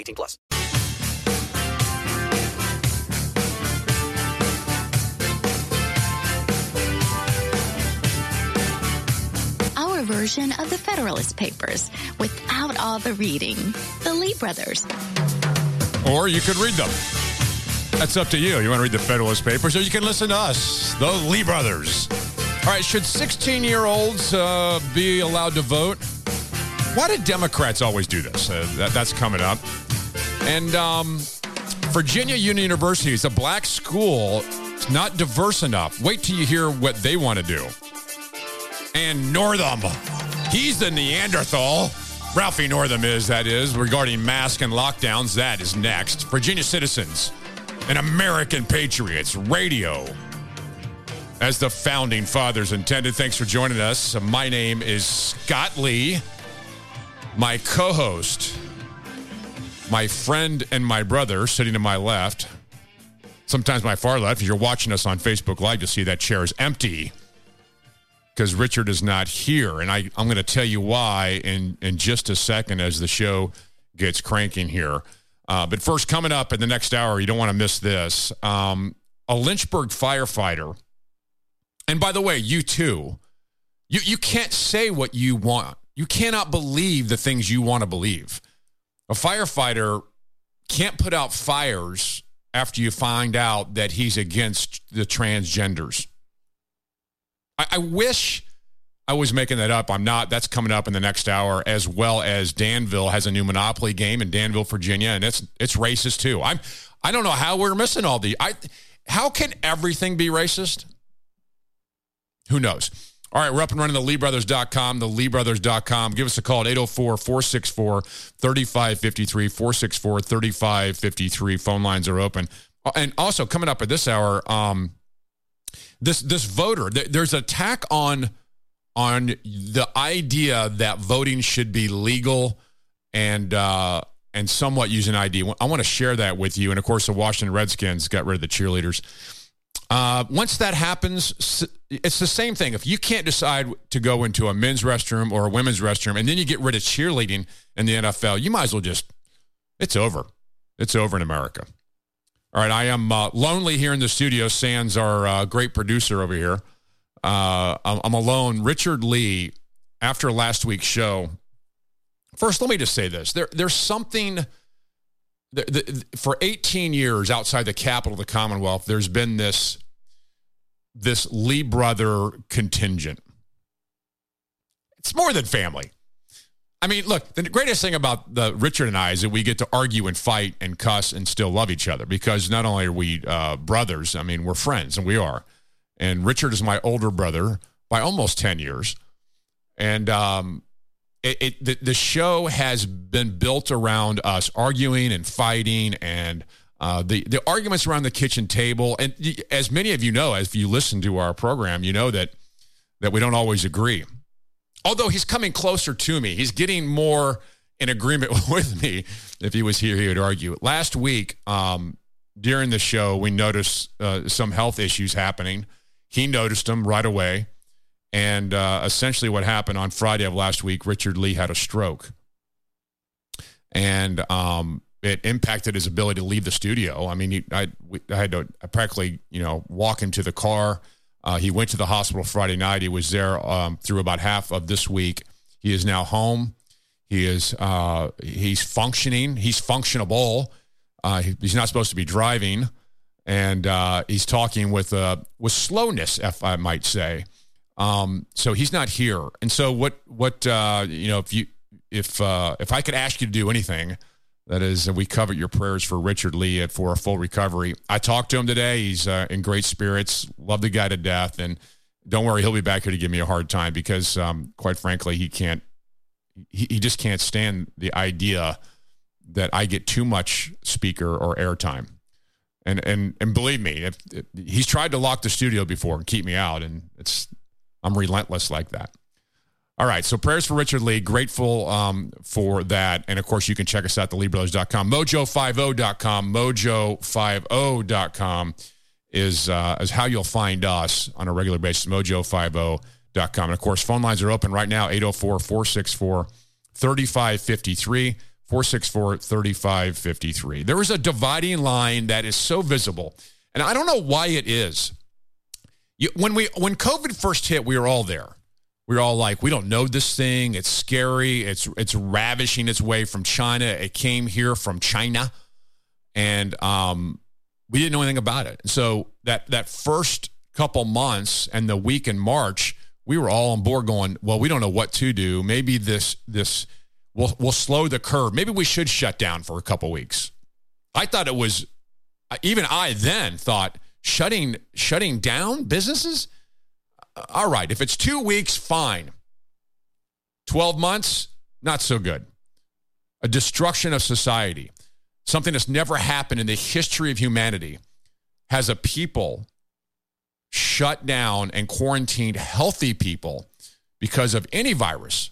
18 plus. Our version of the Federalist Papers without all the reading. The Lee Brothers. Or you could read them. That's up to you. You want to read the Federalist Papers, or you can listen to us, the Lee Brothers. All right, should 16 year olds uh, be allowed to vote? Why do Democrats always do this? Uh, that, that's coming up. And um, Virginia Union University is a black school. It's not diverse enough. Wait till you hear what they want to do. And Northam, he's the Neanderthal. Ralphie Northam is, that is, regarding mask and lockdowns. That is next. Virginia citizens and American patriots, radio, as the founding fathers intended. Thanks for joining us. My name is Scott Lee. My co host, my friend and my brother sitting to my left, sometimes my far left. If you're watching us on Facebook Live, you'll see that chair is empty because Richard is not here. And I, I'm going to tell you why in, in just a second as the show gets cranking here. Uh, but first, coming up in the next hour, you don't want to miss this. Um, a Lynchburg firefighter, and by the way, you too, you, you can't say what you want. You cannot believe the things you want to believe. A firefighter can't put out fires after you find out that he's against the transgenders. I, I wish I was making that up. I'm not. That's coming up in the next hour, as well as Danville has a new Monopoly game in Danville, Virginia, and it's it's racist too. I'm I don't know how we're missing all the I how can everything be racist? Who knows? All right, we're up and running the LeeBrothers.com, the LeeBrothers.com. Give us a call at 804 464 3553, 464 3553. Phone lines are open. And also, coming up at this hour, um, this this voter, there's an attack on on the idea that voting should be legal and uh, and somewhat use an ID. I want to share that with you. And of course, the Washington Redskins got rid of the cheerleaders. Uh, once that happens, it's the same thing. If you can't decide to go into a men's restroom or a women's restroom, and then you get rid of cheerleading in the NFL, you might as well just, it's over. It's over in America. All right, I am uh, lonely here in the studio. Sans, our uh, great producer over here. Uh, I'm alone. Richard Lee, after last week's show, first, let me just say this: there, there's something. The, the, for 18 years outside the capital of the Commonwealth, there's been this this Lee brother contingent. It's more than family. I mean, look, the greatest thing about the Richard and I is that we get to argue and fight and cuss and still love each other because not only are we uh, brothers, I mean, we're friends and we are. And Richard is my older brother by almost 10 years. And um, it, it the, the, show has been built around us arguing and fighting and uh, the, the arguments around the kitchen table. And as many of you know, as you listen to our program, you know that, that we don't always agree. Although he's coming closer to me, he's getting more in agreement with me. If he was here, he would argue. Last week, um, during the show, we noticed uh, some health issues happening he noticed them right away. And uh, essentially, what happened on Friday of last week, Richard Lee had a stroke. And um, it impacted his ability to leave the studio. I mean, he, I, we, I had to practically, you know, walk into the car. Uh, he went to the hospital Friday night. He was there um, through about half of this week. He is now home. He is uh, he's functioning. He's functionable. Uh, he- he's not supposed to be driving, and uh, he's talking with uh, with slowness, if I might say. Um, so he's not here. And so what what uh, you know if you if uh, if I could ask you to do anything, that is, we covet your prayers for Richard Lee for a full recovery. I talked to him today. He's uh, in great spirits. Love the guy to death, and don't worry, he'll be back here to give me a hard time because, um, quite frankly, he can't. He, he just can't stand the idea that I get too much speaker or airtime. And and and believe me, if, if he's tried to lock the studio before and keep me out, and it's I'm relentless like that. All right. So prayers for Richard Lee. Grateful um, for that. And of course, you can check us out at theleebrothers.com. Mojo50.com. Mojo50.com is, uh, is how you'll find us on a regular basis. Mojo50.com. And of course, phone lines are open right now 804 464 3553. 464 3553. There is a dividing line that is so visible. And I don't know why it is. You, when we when COVID first hit, we were all there. We were all like, we don't know this thing. It's scary. It's it's ravishing its way from China. It came here from China, and um, we didn't know anything about it. So that that first couple months and the week in March, we were all on board, going, well, we don't know what to do. Maybe this this will will slow the curve. Maybe we should shut down for a couple weeks. I thought it was even I then thought shutting shutting down businesses? All right if it's 2 weeks fine. 12 months not so good. A destruction of society. Something that's never happened in the history of humanity has a people shut down and quarantined healthy people because of any virus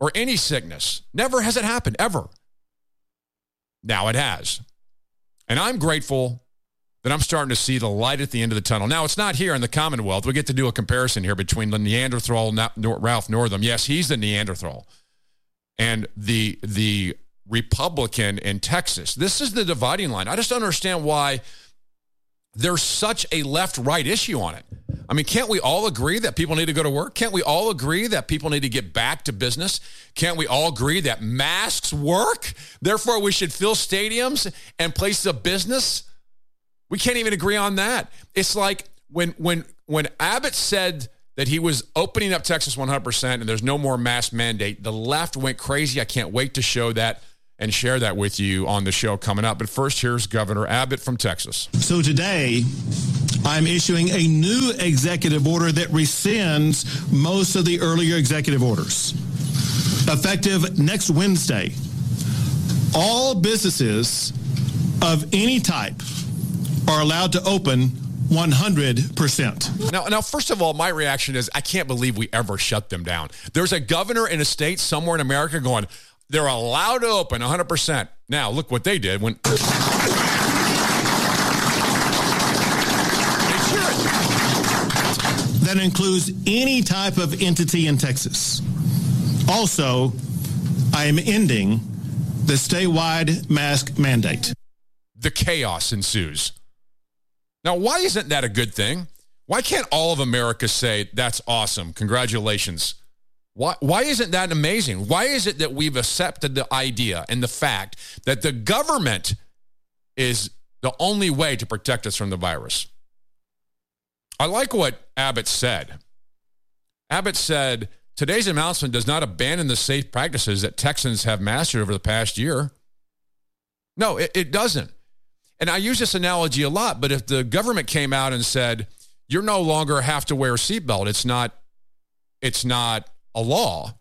or any sickness. Never has it happened ever. Now it has. And I'm grateful that I'm starting to see the light at the end of the tunnel. Now, it's not here in the Commonwealth. We get to do a comparison here between the Neanderthal Ralph Northam. Yes, he's the Neanderthal. And the the Republican in Texas. This is the dividing line. I just don't understand why there's such a left right issue on it. I mean, can't we all agree that people need to go to work? Can't we all agree that people need to get back to business? Can't we all agree that masks work? Therefore, we should fill stadiums and places of business? We can't even agree on that. It's like when when when Abbott said that he was opening up Texas 100% and there's no more mask mandate, the left went crazy. I can't wait to show that and share that with you on the show coming up. But first, here's Governor Abbott from Texas. So today, I'm issuing a new executive order that rescinds most of the earlier executive orders. Effective next Wednesday, all businesses of any type are allowed to open 100%. Now, now, first of all, my reaction is I can't believe we ever shut them down. There's a governor in a state somewhere in America going, they're allowed to open 100%. Now, look what they did when. That includes any type of entity in Texas. Also, I am ending the statewide mask mandate. The chaos ensues. Now, why isn't that a good thing? Why can't all of America say, that's awesome? Congratulations. Why, why isn't that amazing? Why is it that we've accepted the idea and the fact that the government is the only way to protect us from the virus? I like what Abbott said. Abbott said, today's announcement does not abandon the safe practices that Texans have mastered over the past year. No, it, it doesn't. And I use this analogy a lot, but if the government came out and said, you're no longer have to wear a seatbelt, it's not, it's not a law,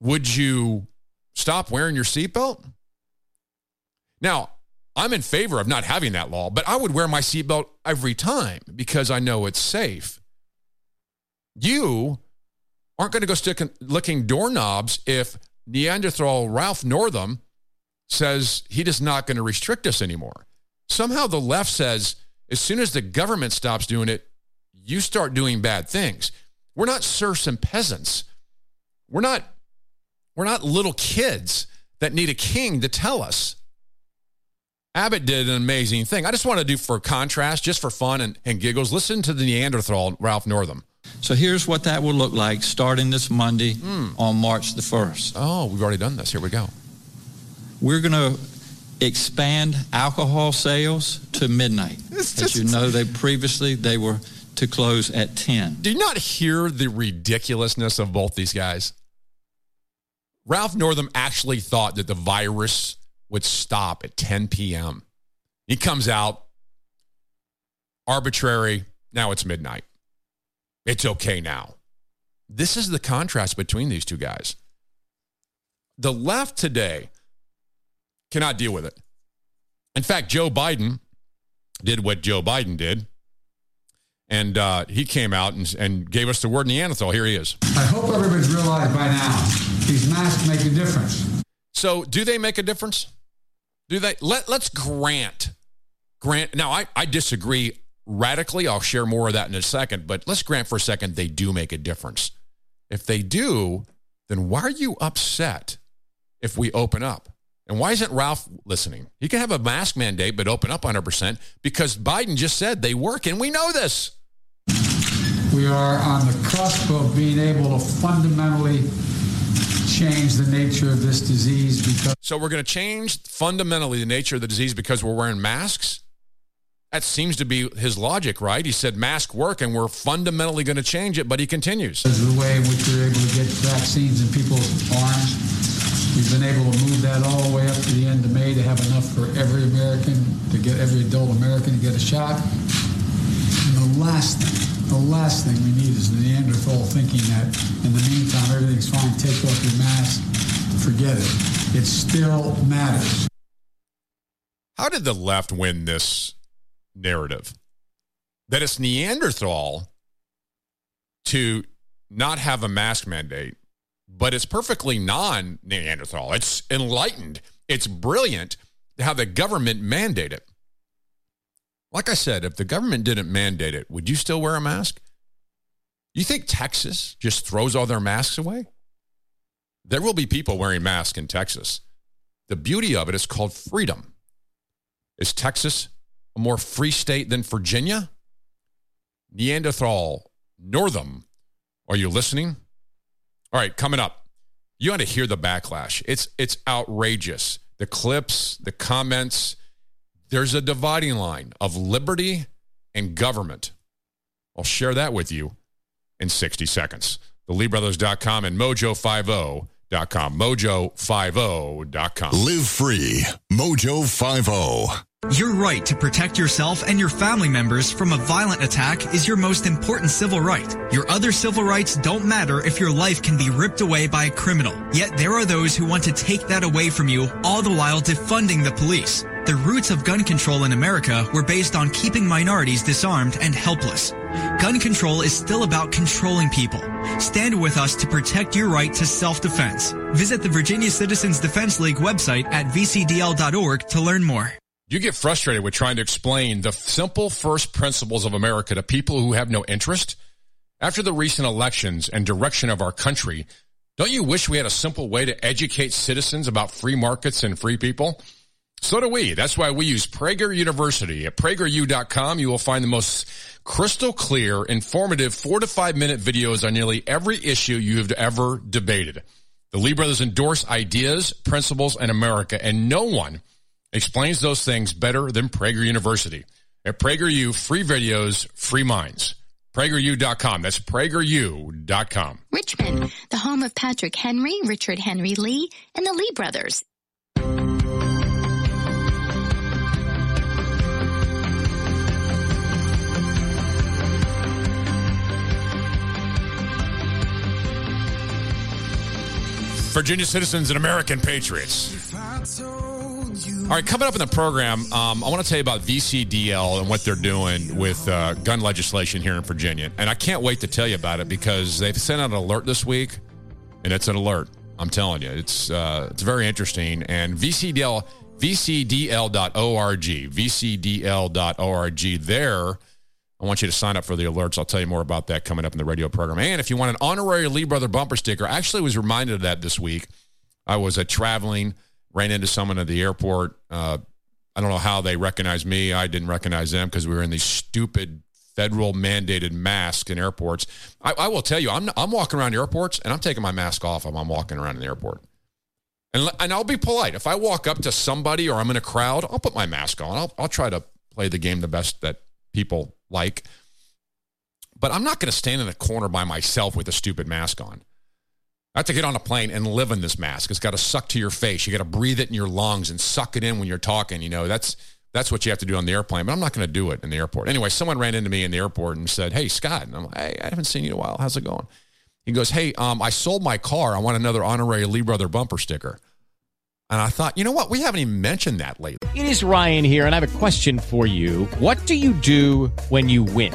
would you stop wearing your seatbelt? Now, I'm in favor of not having that law, but I would wear my seatbelt every time because I know it's safe. You aren't going to go sticking licking doorknobs if Neanderthal Ralph Northam says he is not going to restrict us anymore. Somehow the left says as soon as the government stops doing it, you start doing bad things. We're not serfs and peasants. We're not we're not little kids that need a king to tell us. Abbott did an amazing thing. I just want to do for contrast, just for fun and, and giggles, listen to the Neanderthal, Ralph Northam. So here's what that will look like starting this Monday hmm. on March the 1st. Oh, we've already done this. Here we go. We're going to expand alcohol sales to midnight. It's As you know, they previously they were to close at 10. Do you not hear the ridiculousness of both these guys? Ralph Northam actually thought that the virus would stop at 10 p.m. He comes out arbitrary. Now it's midnight. It's okay now. This is the contrast between these two guys. The left today cannot deal with it. In fact, Joe Biden did what Joe Biden did. And uh, he came out and, and gave us the word Neanderthal. Here he is. I hope everybody's realized by now these masks make a difference. So, do they make a difference? Do they? Let Let's grant, grant. Now, I I disagree radically. I'll share more of that in a second. But let's grant for a second they do make a difference. If they do, then why are you upset if we open up? And why isn't Ralph listening? He can have a mask mandate, but open up 100% because Biden just said they work, and we know this. We are on the cusp of being able to fundamentally change the nature of this disease because So we're going to change fundamentally the nature of the disease because we're wearing masks? That seems to be his logic, right? He said mask work and we're fundamentally going to change it, but he continues. the way in which we're able to get vaccines in people's arms. We've been able to move that all the way up to the end of May to have enough for every American, to get every adult American to get a shot. And the last thing, the last thing we need is the Neanderthal thinking that in the meantime everything's fine, take off your mask, forget it. It still matters. How did the left win this narrative? That it's Neanderthal to not have a mask mandate, but it's perfectly non Neanderthal. It's enlightened. It's brilliant to have the government mandate it. Like I said, if the government didn't mandate it, would you still wear a mask? You think Texas just throws all their masks away? There will be people wearing masks in Texas. The beauty of it is called freedom. Is Texas a more free state than Virginia? Neanderthal, Northam, are you listening? All right, coming up, you got to hear the backlash. It's it's outrageous. The clips, the comments. There's a dividing line of liberty and government. I'll share that with you in 60 seconds. TheLeeBrothers.com and Mojo50.com. Mojo50.com. Live free. Mojo 50. Your right to protect yourself and your family members from a violent attack is your most important civil right. Your other civil rights don't matter if your life can be ripped away by a criminal. Yet there are those who want to take that away from you, all the while defunding the police. The roots of gun control in America were based on keeping minorities disarmed and helpless. Gun control is still about controlling people. Stand with us to protect your right to self-defense. Visit the Virginia Citizens Defense League website at vcdl.org to learn more. You get frustrated with trying to explain the simple first principles of America to people who have no interest? After the recent elections and direction of our country, don't you wish we had a simple way to educate citizens about free markets and free people? So do we. That's why we use Prager University. At prageru.com, you will find the most crystal clear, informative four to five minute videos on nearly every issue you have ever debated. The Lee brothers endorse ideas, principles, and America, and no one explains those things better than Prager University. At PragerU, free videos, free minds. PragerU.com. That's PragerU.com. Richmond, the home of Patrick Henry, Richard Henry Lee, and the Lee brothers. Virginia citizens and American patriots. All right, coming up in the program, um, I want to tell you about VCDL and what they're doing with uh, gun legislation here in Virginia. And I can't wait to tell you about it because they've sent out an alert this week, and it's an alert. I'm telling you, it's uh, it's very interesting. And VCDL, VCDL.org, VCDL.org. There, I want you to sign up for the alerts. I'll tell you more about that coming up in the radio program. And if you want an honorary Lee Brother bumper sticker, I actually was reminded of that this week. I was uh, traveling, ran into someone at the airport, uh, I don't know how they recognized me. I didn't recognize them because we were in these stupid federal mandated masks in airports. I, I will tell you, I'm, I'm walking around airports and I'm taking my mask off while I'm walking around in the airport. And, and I'll be polite. If I walk up to somebody or I'm in a crowd, I'll put my mask on. I'll, I'll try to play the game the best that people like. But I'm not going to stand in a corner by myself with a stupid mask on. I have to get on a plane and live in this mask. It's got to suck to your face. You got to breathe it in your lungs and suck it in when you're talking. You know, that's that's what you have to do on the airplane. But I'm not going to do it in the airport. Anyway, someone ran into me in the airport and said, "Hey, Scott," and I'm like, "Hey, I haven't seen you in a while. How's it going?" He goes, "Hey, um, I sold my car. I want another honorary Lee Brother bumper sticker." And I thought, you know what? We haven't even mentioned that lately. It is Ryan here, and I have a question for you. What do you do when you win?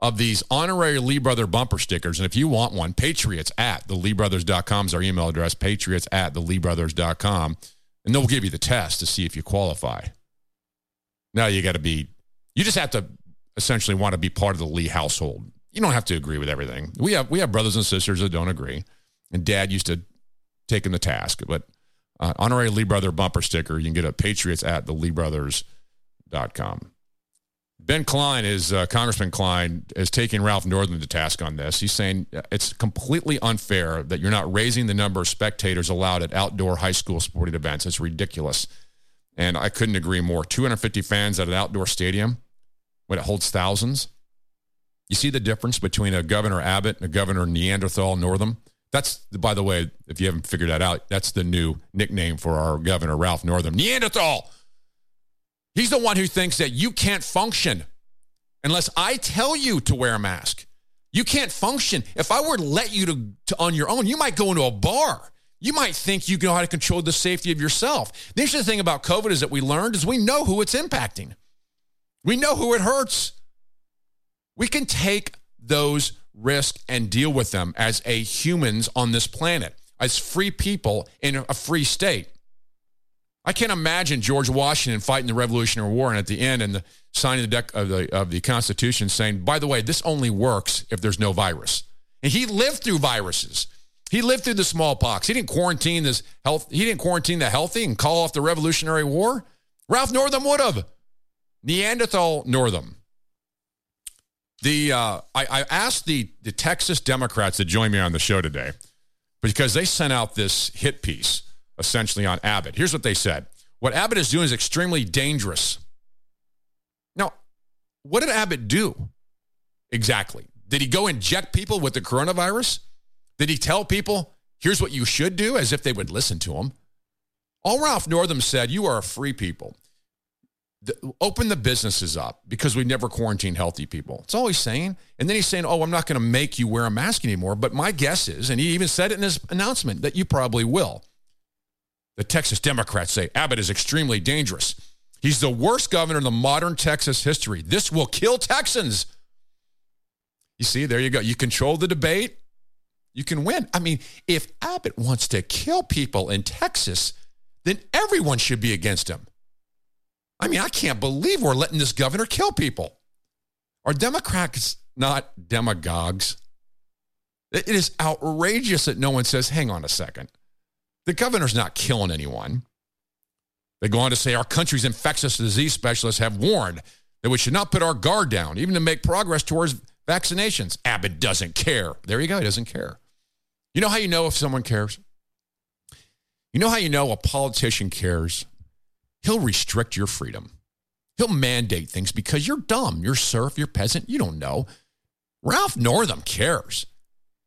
of these honorary Lee Brother bumper stickers. And if you want one, patriots at the theleebrothers.com is our email address, patriots at the theleebrothers.com. And they'll give you the test to see if you qualify. Now you got to be, you just have to essentially want to be part of the Lee household. You don't have to agree with everything. We have, we have brothers and sisters that don't agree. And dad used to take in the task. But uh, honorary Lee Brother bumper sticker, you can get a patriots at the theleebrothers.com. Ben Cline is uh, Congressman Cline is taking Ralph Northam to task on this. He's saying uh, it's completely unfair that you're not raising the number of spectators allowed at outdoor high school sporting events. It's ridiculous, and I couldn't agree more. 250 fans at an outdoor stadium when it holds thousands. You see the difference between a Governor Abbott and a Governor Neanderthal Northam. That's, by the way, if you haven't figured that out, that's the new nickname for our Governor Ralph Northam. Neanderthal. He's the one who thinks that you can't function unless I tell you to wear a mask. You can't function. If I were to let you to, to on your own, you might go into a bar. You might think you know how to control the safety of yourself. The interesting thing about COVID is that we learned is we know who it's impacting. We know who it hurts. We can take those risks and deal with them as a humans on this planet, as free people in a free state. I can't imagine George Washington fighting the Revolutionary War and at the end and the signing the deck of the of the Constitution saying, by the way, this only works if there's no virus. And he lived through viruses. He lived through the smallpox. He didn't quarantine this health. He didn't quarantine the healthy and call off the Revolutionary War. Ralph Northam would have. Neanderthal Northam. The uh, I, I asked the the Texas Democrats to join me on the show today because they sent out this hit piece essentially on Abbott. Here's what they said What Abbott is doing is extremely dangerous. Now, what did Abbott do exactly? Did he go inject people with the coronavirus? Did he tell people, here's what you should do, as if they would listen to him? All Ralph Northam said, you are a free people. The, open the businesses up because we never quarantine healthy people. It's all he's saying. And then he's saying, oh, I'm not going to make you wear a mask anymore. But my guess is, and he even said it in his announcement, that you probably will. The Texas Democrats say Abbott is extremely dangerous. He's the worst governor in the modern Texas history. This will kill Texans. You see, there you go. You control the debate, you can win. I mean, if Abbott wants to kill people in Texas, then everyone should be against him. I mean, I can't believe we're letting this governor kill people. Are Democrats not demagogues? It is outrageous that no one says, hang on a second. The governor's not killing anyone. They go on to say our country's infectious disease specialists have warned that we should not put our guard down, even to make progress towards vaccinations. Abbott doesn't care. There you go. He doesn't care. You know how you know if someone cares? You know how you know a politician cares? He'll restrict your freedom. He'll mandate things because you're dumb. You're serf, you're peasant, you don't know. Ralph Northam cares.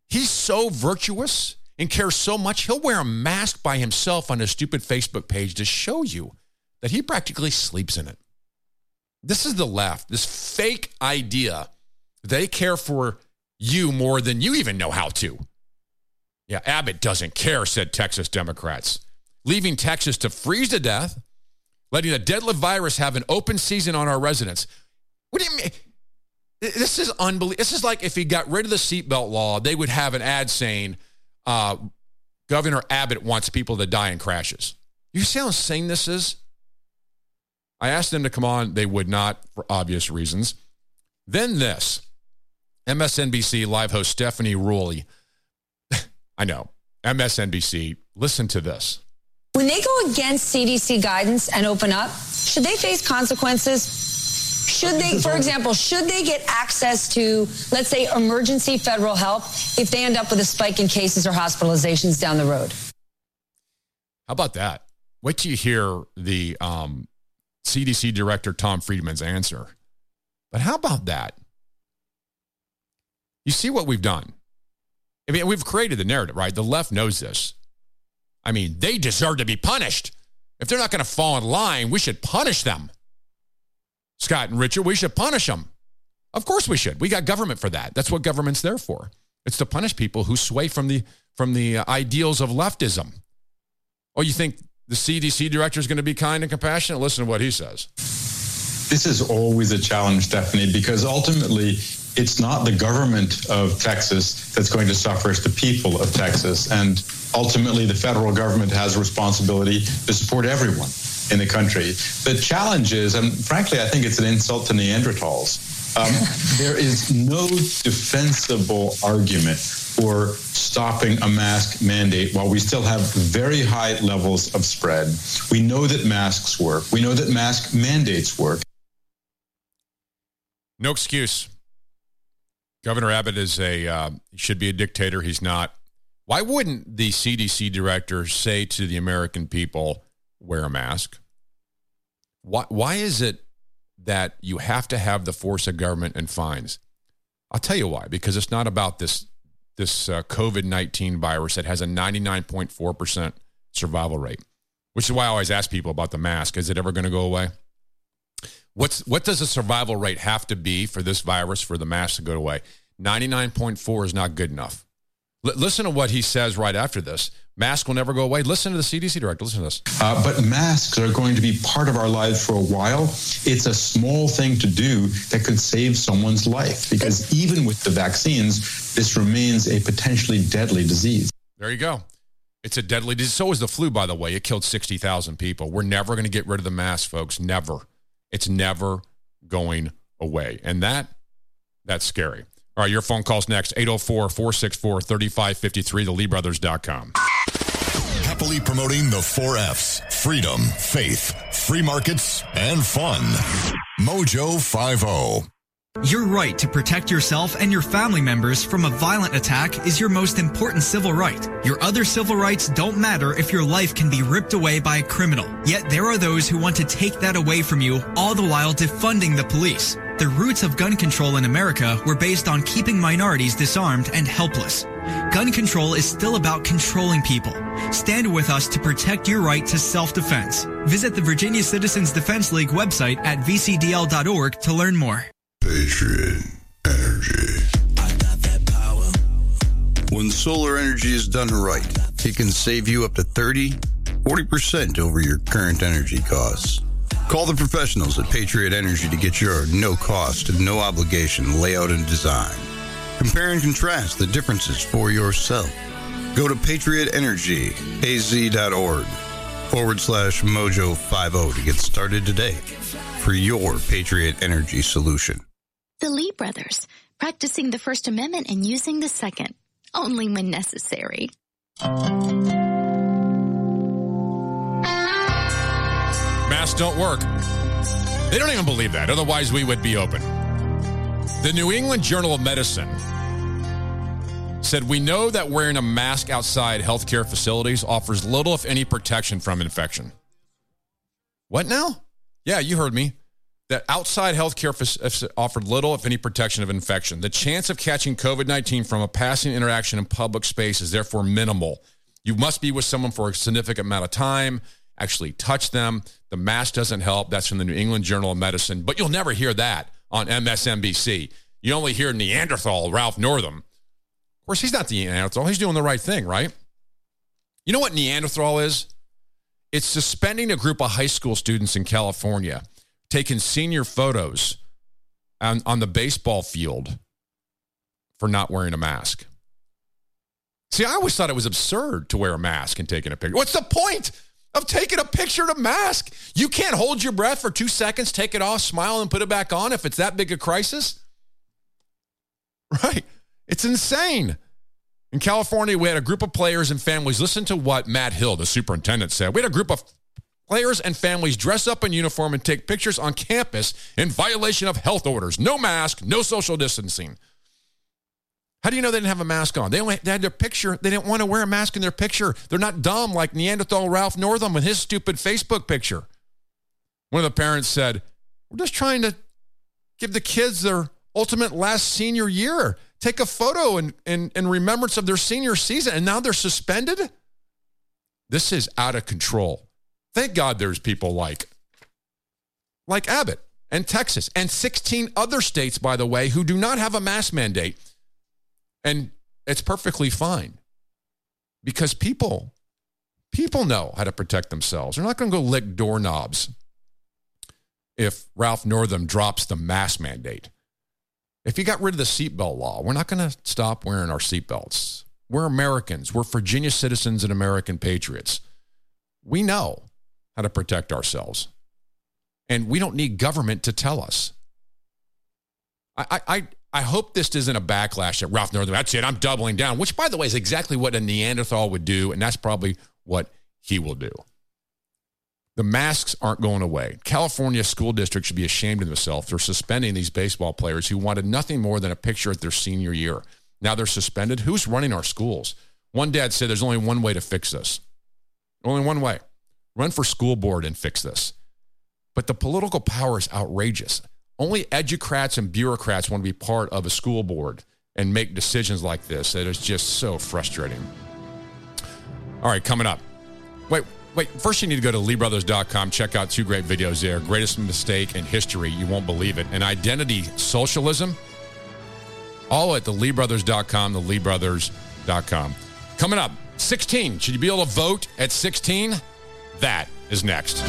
He's so virtuous and cares so much, he'll wear a mask by himself on his stupid Facebook page to show you that he practically sleeps in it. This is the left, this fake idea they care for you more than you even know how to. Yeah, Abbott doesn't care, said Texas Democrats. Leaving Texas to freeze to death, letting a deadly virus have an open season on our residents. What do you mean? This is unbelievable. This is like if he got rid of the seatbelt law, they would have an ad saying, uh, Governor Abbott wants people to die in crashes. You see how insane this is? I asked them to come on. They would not for obvious reasons. Then this MSNBC live host Stephanie Ruhle. I know, MSNBC. Listen to this. When they go against CDC guidance and open up, should they face consequences? Should they, for example, should they get access to, let's say, emergency federal help if they end up with a spike in cases or hospitalizations down the road? How about that? Wait till you hear the um, CDC director Tom Frieden's answer. But how about that? You see what we've done. I mean, we've created the narrative, right? The left knows this. I mean, they deserve to be punished. If they're not going to fall in line, we should punish them. Scott and Richard, we should punish them. Of course we should. We got government for that. That's what government's there for. It's to punish people who sway from the from the uh, ideals of leftism. Oh, you think the CDC director is going to be kind and compassionate? Listen to what he says. This is always a challenge, Stephanie, because ultimately it's not the government of Texas that's going to suffer, it's the people of Texas. And ultimately, the federal government has a responsibility to support everyone in the country. The challenge is, and frankly, I think it's an insult to Neanderthals. Um, there is no defensible argument for stopping a mask mandate while we still have very high levels of spread. We know that masks work. We know that mask mandates work. No excuse. Governor Abbott is a uh, should be a dictator. He's not. Why wouldn't the CDC director say to the American people, wear a mask? Why, why is it that you have to have the force of government and fines? I'll tell you why. Because it's not about this this uh, COVID nineteen virus that has a ninety nine point four percent survival rate, which is why I always ask people about the mask. Is it ever going to go away? What's what does the survival rate have to be for this virus for the mask to go away? Ninety nine point four is not good enough. L- listen to what he says right after this. Mask will never go away. Listen to the CDC director. Listen to this. Uh, but masks are going to be part of our lives for a while. It's a small thing to do that could save someone's life because even with the vaccines, this remains a potentially deadly disease. There you go. It's a deadly disease. So is the flu, by the way. It killed 60,000 people. We're never going to get rid of the mask, folks. Never. It's never going away. And that, that's scary. All right, your phone call's next 804 464 3553, theleebrothers.com. Happily promoting the four F's freedom, faith, free markets, and fun. Mojo oh. 50. Your right to protect yourself and your family members from a violent attack is your most important civil right. Your other civil rights don't matter if your life can be ripped away by a criminal. Yet there are those who want to take that away from you, all the while defunding the police. The roots of gun control in America were based on keeping minorities disarmed and helpless. Gun control is still about controlling people. Stand with us to protect your right to self-defense. Visit the Virginia Citizens Defense League website at vcdl.org to learn more. Patriot Energy. When solar energy is done right, it can save you up to 30, 40% over your current energy costs. Call the professionals at Patriot Energy to get your no cost and no obligation layout and design. Compare and contrast the differences for yourself. Go to patriotenergyaz.org forward slash mojo 50 to get started today for your Patriot Energy solution. The Lee brothers, practicing the First Amendment and using the Second, only when necessary. Masks don't work. They don't even believe that. Otherwise, we would be open. The New England Journal of Medicine said we know that wearing a mask outside healthcare facilities offers little, if any, protection from infection. What now? Yeah, you heard me. That outside healthcare f- uh, offered little, if any, protection of infection. The chance of catching COVID 19 from a passing interaction in public space is therefore minimal. You must be with someone for a significant amount of time, actually touch them. The mask doesn't help. That's from the New England Journal of Medicine. But you'll never hear that on MSNBC. You only hear Neanderthal Ralph Northam. Of course, he's not the Neanderthal. He's doing the right thing, right? You know what Neanderthal is? It's suspending a group of high school students in California, taking senior photos on, on the baseball field for not wearing a mask. See, I always thought it was absurd to wear a mask and taking a picture. What's the point of taking a picture to mask? You can't hold your breath for two seconds, take it off, smile, and put it back on if it's that big a crisis. Right. It's insane. In California, we had a group of players and families. Listen to what Matt Hill, the superintendent, said. We had a group of players and families dress up in uniform and take pictures on campus in violation of health orders. No mask, no social distancing. How do you know they didn't have a mask on? They only they had their picture. They didn't want to wear a mask in their picture. They're not dumb like Neanderthal Ralph Northam with his stupid Facebook picture. One of the parents said, We're just trying to give the kids their ultimate last senior year. Take a photo in, in, in remembrance of their senior season, and now they're suspended? This is out of control. Thank God there's people like, like Abbott and Texas and 16 other states, by the way, who do not have a mask mandate. And it's perfectly fine because people, people know how to protect themselves. They're not going to go lick doorknobs if Ralph Northam drops the mask mandate. If you got rid of the seatbelt law, we're not going to stop wearing our seatbelts. We're Americans. We're Virginia citizens and American patriots. We know how to protect ourselves. And we don't need government to tell us. I, I, I hope this isn't a backlash at Ralph Northam. That's it. I'm doubling down, which, by the way, is exactly what a Neanderthal would do. And that's probably what he will do. The masks aren't going away. California school districts should be ashamed of themselves for suspending these baseball players who wanted nothing more than a picture at their senior year. Now they're suspended. Who's running our schools? One dad said there's only one way to fix this. Only one way. Run for school board and fix this. But the political power is outrageous. Only educrats and bureaucrats want to be part of a school board and make decisions like this. It is just so frustrating. All right, coming up. Wait, wait. First, you need to go to LeeBrothers.com. Check out two great videos there. Greatest mistake in history. You won't believe it. And identity socialism. All at the LeeBrothers.com, the LeeBrothers.com. Coming up, 16. Should you be able to vote at 16? That is next.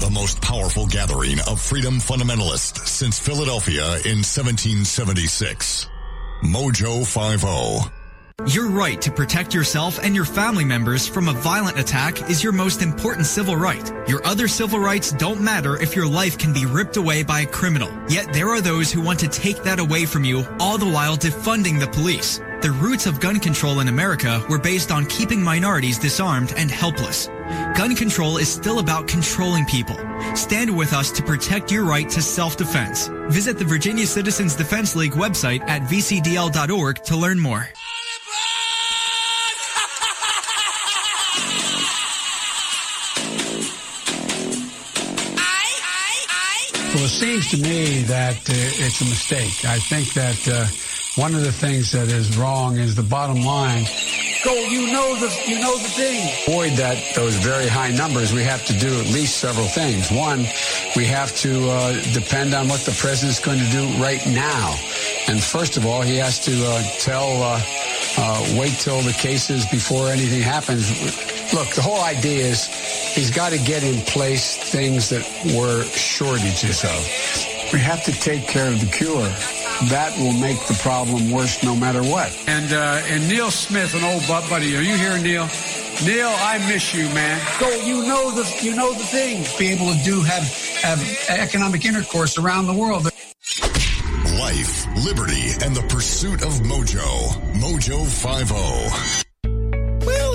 The most powerful gathering of freedom fundamentalists since Philadelphia in 1776. Mojo 50. Your right to protect yourself and your family members from a violent attack is your most important civil right. Your other civil rights don't matter if your life can be ripped away by a criminal. Yet there are those who want to take that away from you, all the while defunding the police. The roots of gun control in America were based on keeping minorities disarmed and helpless. Gun control is still about controlling people. Stand with us to protect your right to self-defense. Visit the Virginia Citizens Defense League website at vcdl.org to learn more. Seems to me that uh, it's a mistake. I think that uh, one of the things that is wrong is the bottom line. Go, you know the you know the thing. Avoid that those very high numbers. We have to do at least several things. One, we have to uh, depend on what the president's going to do right now. And first of all, he has to uh, tell, uh, uh, wait till the cases before anything happens. Look, the whole idea is he's got to get in place things that were shortages of. We have to take care of the cure. That will make the problem worse no matter what. And uh, and Neil Smith, an old buddy, are you here, Neil? Neil, I miss you, man. Go, you know the you know the things. Be able to do have have economic intercourse around the world. Life, liberty, and the pursuit of mojo. Mojo 50.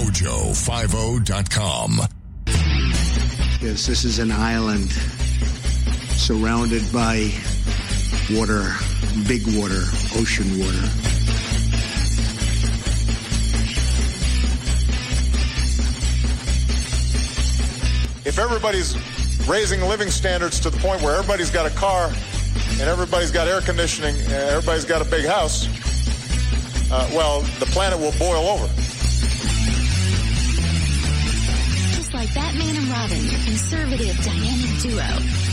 Mojo50.com. Yes, this is an island surrounded by water big water, ocean water. If everybody's raising living standards to the point where everybody's got a car and everybody's got air conditioning and everybody's got a big house, uh, well, the planet will boil over. Like Batman and Robin, your conservative, dynamic duo.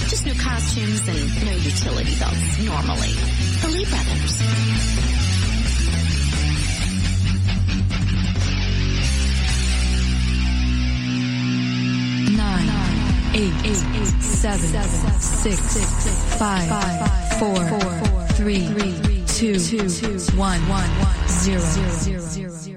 Just no costumes and no utility belts normally. The Lee Brothers. nine, eight, seven, six, five, four, three, two, one, zero.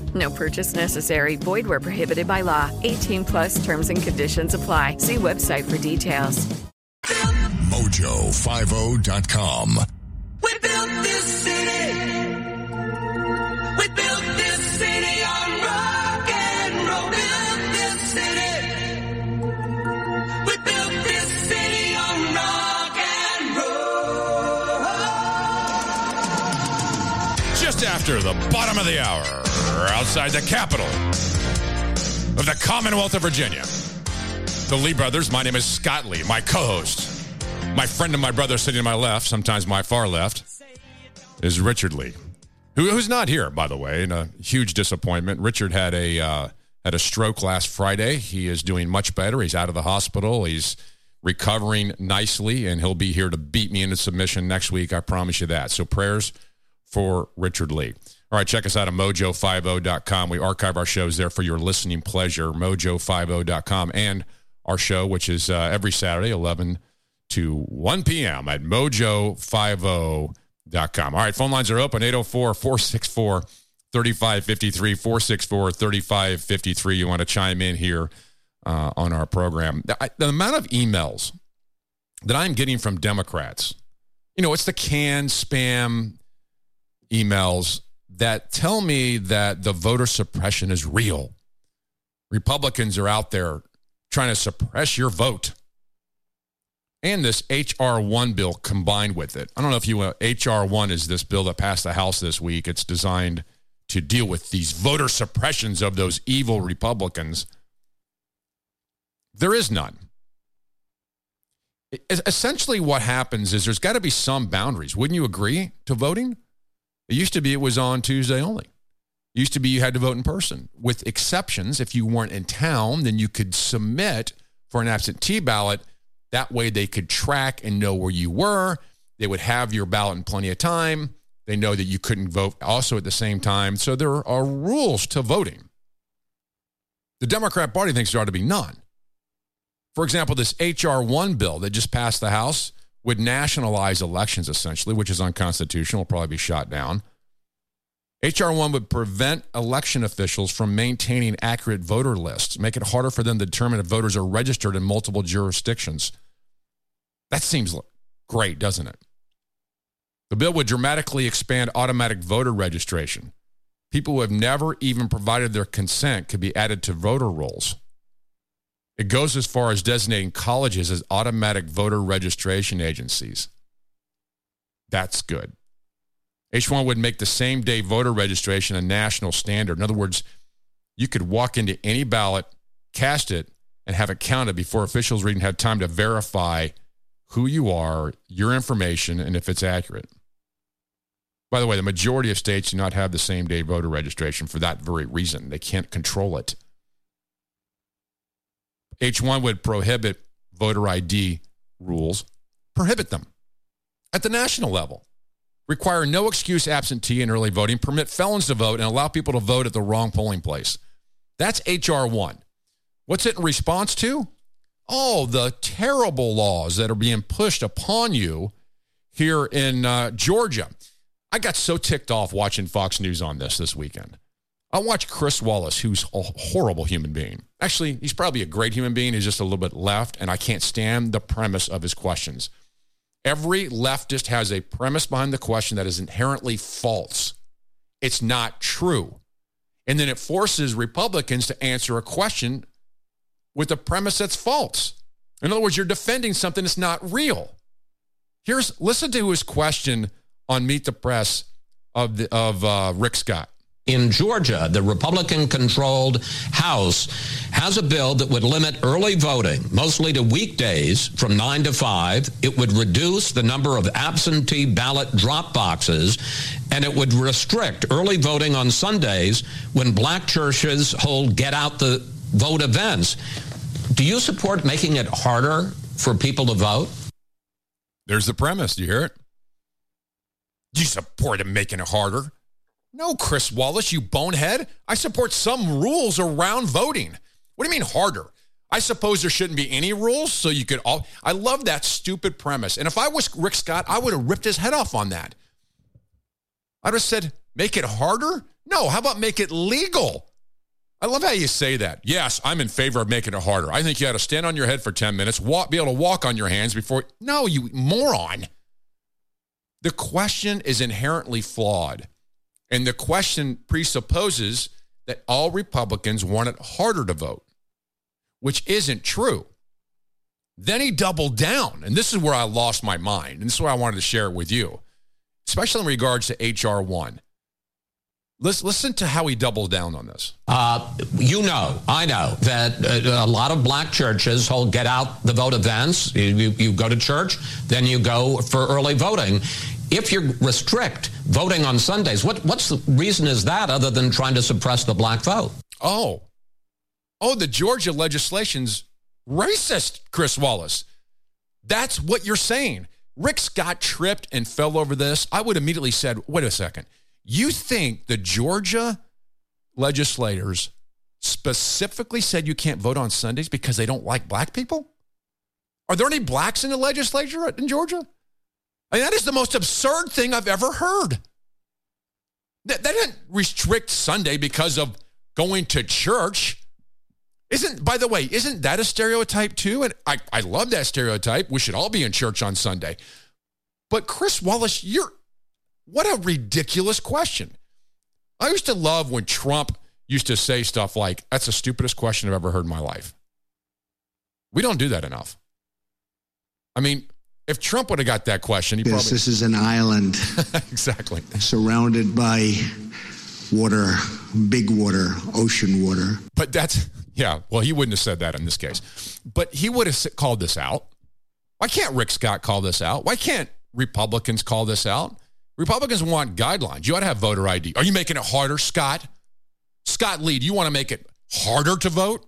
No purchase necessary. Void where prohibited by law. 18 plus terms and conditions apply. See website for details. Mojo50.com. We built this city. We built this city on rock and roll. Built this city. We built this city on rock and roll. Just after the bottom of the hour, outside the capital of the Commonwealth of Virginia. The Lee brothers, my name is Scott Lee, my co host. My friend and my brother sitting to my left, sometimes my far left, is Richard Lee, who, who's not here, by the way, and a huge disappointment. Richard had a uh, had a stroke last Friday. He is doing much better. He's out of the hospital. He's recovering nicely, and he'll be here to beat me into submission next week. I promise you that. So prayers for Richard Lee. All right, check us out at mojo50.com. We archive our shows there for your listening pleasure, mojo50.com, and our show, which is uh, every Saturday, 11 to 1 p.m. at mojo50.com. All right, phone lines are open 804 464 3553, 464 3553. You want to chime in here uh, on our program. The, I- the amount of emails that I'm getting from Democrats, you know, it's the canned spam emails that tell me that the voter suppression is real. Republicans are out there trying to suppress your vote. And this HR1 bill combined with it. I don't know if you uh, want HR1 is this bill that passed the House this week. It's designed to deal with these voter suppressions of those evil Republicans. There is none. Es- Essentially, what happens is there's got to be some boundaries. Wouldn't you agree to voting? It used to be it was on Tuesday only. It used to be you had to vote in person, with exceptions. If you weren't in town, then you could submit for an absentee ballot. That way, they could track and know where you were. They would have your ballot in plenty of time. They know that you couldn't vote also at the same time. So there are rules to voting. The Democrat Party thinks there ought to be none. For example, this H.R. 1 bill that just passed the House would nationalize elections essentially, which is unconstitutional, will probably be shot down. H.R. 1 would prevent election officials from maintaining accurate voter lists, make it harder for them to determine if voters are registered in multiple jurisdictions. That seems great, doesn't it? The bill would dramatically expand automatic voter registration. People who have never even provided their consent could be added to voter rolls. It goes as far as designating colleges as automatic voter registration agencies. That's good. H1 would make the same day voter registration a national standard. In other words, you could walk into any ballot, cast it, and have it counted before officials even had time to verify who you are, your information, and if it's accurate. By the way, the majority of states do not have the same day voter registration for that very reason. They can't control it. H1 would prohibit voter ID rules, prohibit them at the national level. Require no excuse absentee and early voting, permit felons to vote, and allow people to vote at the wrong polling place. That's H.R. 1. What's it in response to? Oh, the terrible laws that are being pushed upon you here in uh, Georgia. I got so ticked off watching Fox News on this this weekend. I watch Chris Wallace, who's a horrible human being. Actually, he's probably a great human being. He's just a little bit left, and I can't stand the premise of his questions. Every leftist has a premise behind the question that is inherently false. It's not true. And then it forces Republicans to answer a question with a premise that's false. In other words, you're defending something that's not real. Here's listen to his question on Meet the Press of the, of uh, Rick Scott. In Georgia, the Republican controlled House has a bill that would limit early voting, mostly to weekdays from 9 to 5. It would reduce the number of absentee ballot drop boxes, and it would restrict early voting on Sundays when black churches hold get out the vote events. Do you support making it harder for people to vote? There's the premise. Do you hear it? Do you support him making it harder? No, Chris Wallace, you bonehead. I support some rules around voting. What do you mean harder? I suppose there shouldn't be any rules, so you could all. I love that stupid premise. And if I was Rick Scott, I would have ripped his head off on that. I'd have said, make it harder? No, how about make it legal? I love how you say that. Yes, I'm in favor of making it harder. I think you ought to stand on your head for 10 minutes, walk, be able to walk on your hands before. No, you moron. The question is inherently flawed. And the question presupposes that all Republicans want it harder to vote, which isn't true. Then he doubled down. And this is where I lost my mind. And this is why I wanted to share it with you, especially in regards to H.R. 1. Listen, listen to how he doubled down on this. Uh, you know, I know that uh, a lot of black churches hold get out the vote events. You, you, you go to church, then you go for early voting. If you restrict voting on Sundays, what what's the reason is that other than trying to suppress the black vote? Oh, oh, the Georgia legislation's racist, Chris Wallace. That's what you're saying. Rick Scott tripped and fell over this. I would immediately said, wait a second. You think the Georgia legislators specifically said you can't vote on Sundays because they don't like black people? Are there any blacks in the legislature in Georgia? Mean, that is the most absurd thing I've ever heard. That, that didn't restrict Sunday because of going to church. Isn't, by the way, isn't that a stereotype too? And I, I love that stereotype. We should all be in church on Sunday. But Chris Wallace, you're, what a ridiculous question. I used to love when Trump used to say stuff like, that's the stupidest question I've ever heard in my life. We don't do that enough. I mean, if Trump would have got that question, he Yes, probably. this is an island exactly. surrounded by water, big water, ocean water. But that's, yeah, well, he wouldn't have said that in this case. But he would have called this out. Why can't Rick Scott call this out? Why can't Republicans call this out? Republicans want guidelines. You ought to have voter ID. Are you making it harder, Scott? Scott Lee, do you want to make it harder to vote?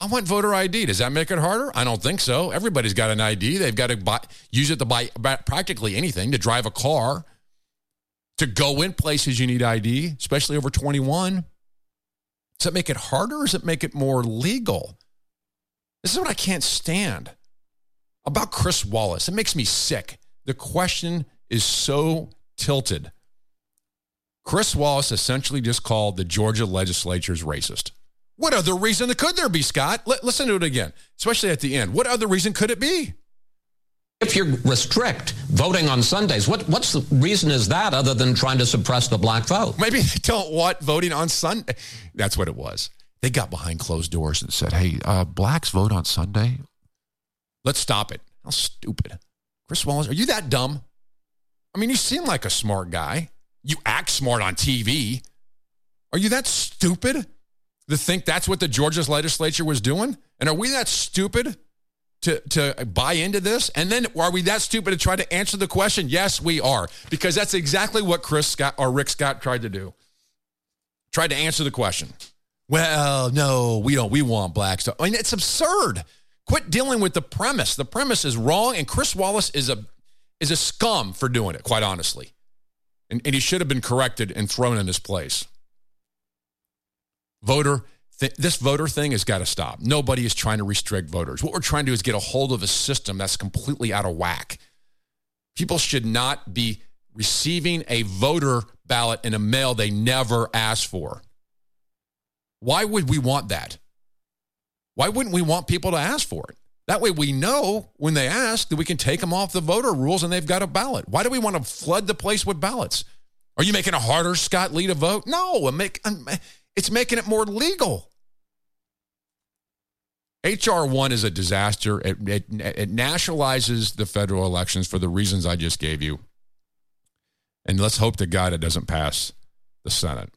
I want voter ID. Does that make it harder? I don't think so. Everybody's got an ID. They've got to buy, use it to buy practically anything, to drive a car, to go in places you need ID, especially over 21. Does that make it harder or does it make it more legal? This is what I can't stand about Chris Wallace. It makes me sick. The question is so tilted. Chris Wallace essentially just called the Georgia legislature's racist. What other reason could there be, Scott? L- listen to it again, especially at the end. What other reason could it be? If you restrict voting on Sundays, what what's the reason is that other than trying to suppress the black vote? Maybe they don't want voting on Sunday. That's what it was. They got behind closed doors and said, hey, uh, blacks vote on Sunday. Let's stop it. How stupid. Chris Wallace, are you that dumb? I mean, you seem like a smart guy. You act smart on TV. Are you that stupid to think that's what the Georgia's legislature was doing? And are we that stupid to, to buy into this? And then are we that stupid to try to answer the question? Yes, we are. Because that's exactly what Chris Scott or Rick Scott tried to do. Tried to answer the question. Well, no, we don't. We want blacks. To, I mean, it's absurd. Quit dealing with the premise. The premise is wrong, and Chris Wallace is a is a scum for doing it, quite honestly. And, and he should have been corrected and thrown in his place. Voter, th- this voter thing has got to stop. Nobody is trying to restrict voters. What we're trying to do is get a hold of a system that's completely out of whack. People should not be receiving a voter ballot in a mail they never asked for. Why would we want that? Why wouldn't we want people to ask for it? That way we know when they ask that we can take them off the voter rules and they've got a ballot. Why do we want to flood the place with ballots? Are you making it harder, Scott Lee, to vote? No, make, it's making it more legal. HR one is a disaster. It, it, it nationalizes the federal elections for the reasons I just gave you. And let's hope to God it doesn't pass the Senate.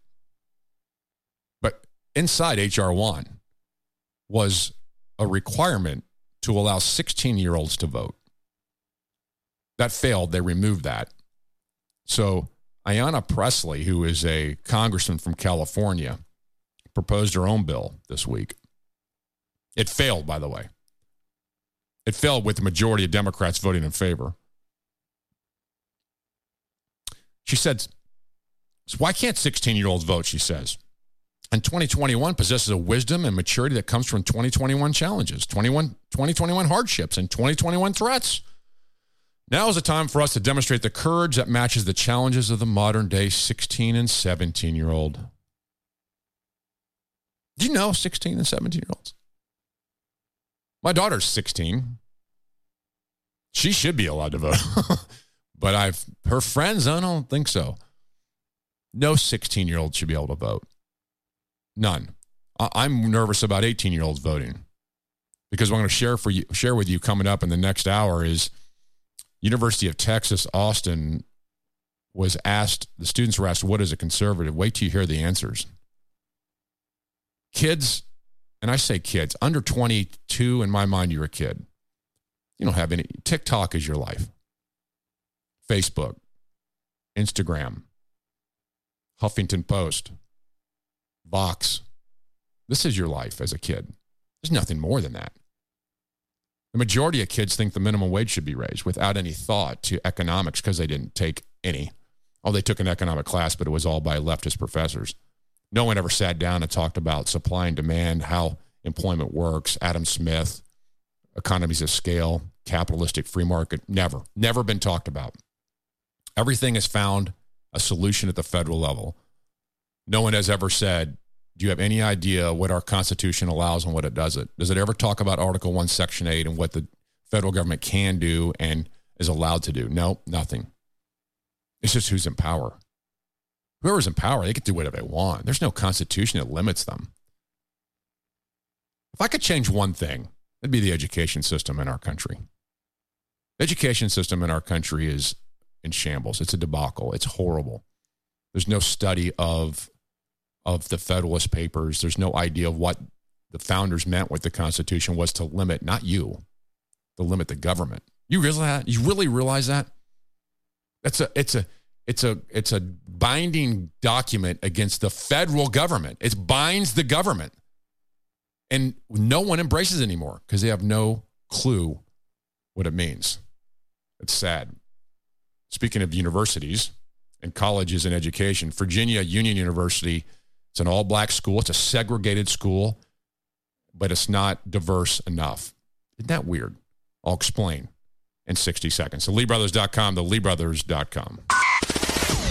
But inside HR one was a requirement to allow 16 year olds to vote. That failed. They removed that. So Ayanna Pressley, who is a congressman from California, proposed her own bill this week. It failed, by the way. It failed with the majority of Democrats voting in favor. She said, "So Why can't 16 year olds vote? She says. And 2021 possesses a wisdom and maturity that comes from 2021 challenges, 21, 2021 hardships, and 2021 threats. Now is the time for us to demonstrate the courage that matches the challenges of the modern day 16 and 17 year old. Do you know 16 and 17 year olds? My daughter's 16. She should be allowed to vote. but I've her friends, I don't think so. No 16 year old should be able to vote. None. I'm nervous about 18 year olds voting because what I'm going to share for you, share with you coming up in the next hour is University of Texas Austin was asked. The students were asked, "What is a conservative?" Wait till you hear the answers. Kids, and I say kids under 22. In my mind, you're a kid. You don't have any. TikTok is your life. Facebook, Instagram, Huffington Post, Vox. This is your life as a kid. There's nothing more than that. The majority of kids think the minimum wage should be raised without any thought to economics because they didn't take any. Oh, they took an economic class, but it was all by leftist professors. No one ever sat down and talked about supply and demand, how employment works, Adam Smith, economies of scale, capitalistic free market. Never, never been talked about. Everything has found a solution at the federal level. No one has ever said, Do you have any idea what our Constitution allows and what it doesn't? Does it ever talk about Article 1, Section 8 and what the federal government can do and is allowed to do? No, nothing. It's just who's in power. Whoever's in power, they can do whatever they want. There's no Constitution that limits them. If I could change one thing, it'd be the education system in our country. The education system in our country is in shambles. It's a debacle. It's horrible. There's no study of of the Federalist Papers. There's no idea of what the founders meant with the Constitution was to limit, not you, to limit the government. You realize that? You really realize that? That's a it's a it's a it's a binding document against the federal government. It binds the government. And no one embraces anymore because they have no clue what it means. It's sad. Speaking of universities and colleges and education, Virginia Union University, it's an all black school. It's a segregated school, but it's not diverse enough. Isn't that weird? I'll explain in 60 seconds. So LeeBrothers.com, the LeeBrothers.com.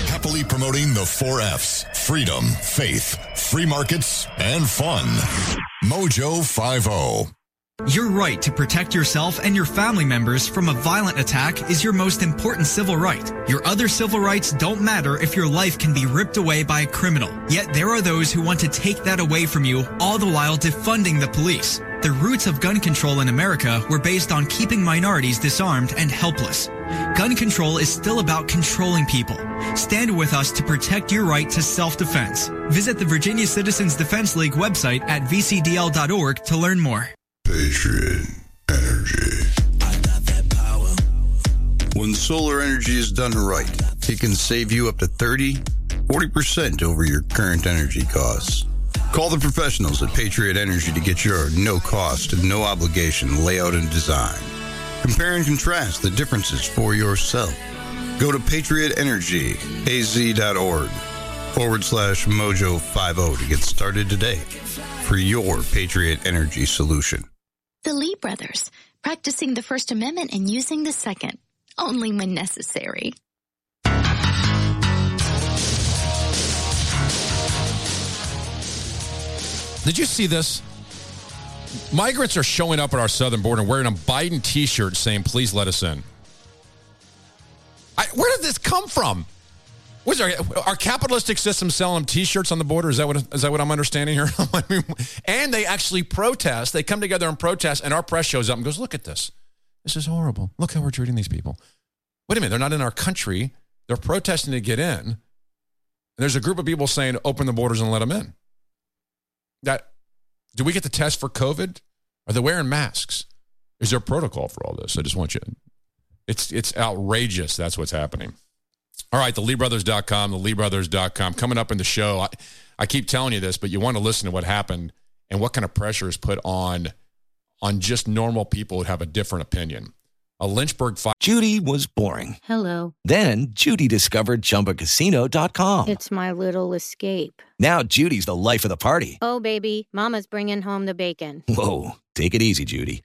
Happily promoting the four F's freedom, faith, free markets, and fun. Mojo oh. 50. Your right to protect yourself and your family members from a violent attack is your most important civil right. Your other civil rights don't matter if your life can be ripped away by a criminal. Yet there are those who want to take that away from you, all the while defunding the police. The roots of gun control in America were based on keeping minorities disarmed and helpless. Gun control is still about controlling people. Stand with us to protect your right to self-defense. Visit the Virginia Citizens Defense League website at vcdl.org to learn more. Patriot Energy. When solar energy is done right, it can save you up to 30, 40% over your current energy costs. Call the professionals at Patriot Energy to get your no cost and no obligation layout and design. Compare and contrast the differences for yourself. Go to patriotenergyaz.org forward slash mojo50 to get started today for your Patriot Energy solution. The Lee brothers, practicing the First Amendment and using the Second, only when necessary. Did you see this? Migrants are showing up at our southern border wearing a Biden T-shirt saying, "Please let us in." I, where did this come from? Was our, our capitalistic system selling them T-shirts on the border? Is that what is that what I'm understanding here? I mean, and they actually protest. They come together and protest, and our press shows up and goes, "Look at this. This is horrible. Look how we're treating these people." Wait a minute, they're not in our country. They're protesting to get in. And there's a group of people saying, "Open the borders and let them in." That do we get the test for COVID? Are they wearing masks? Is there a protocol for all this? I just want you. It's it's outrageous. That's what's happening. All right, the LeeBrothers.com, the LeeBrothers.com. Coming up in the show, I, I keep telling you this, but you want to listen to what happened and what kind of pressure is put on on just normal people who have a different opinion. A Lynchburg fire. Judy was boring. Hello. Then Judy discovered ChumbaCasino.com. It's my little escape. Now Judy's the life of the party. Oh, baby, Mama's bringing home the bacon. Whoa, take it easy, Judy.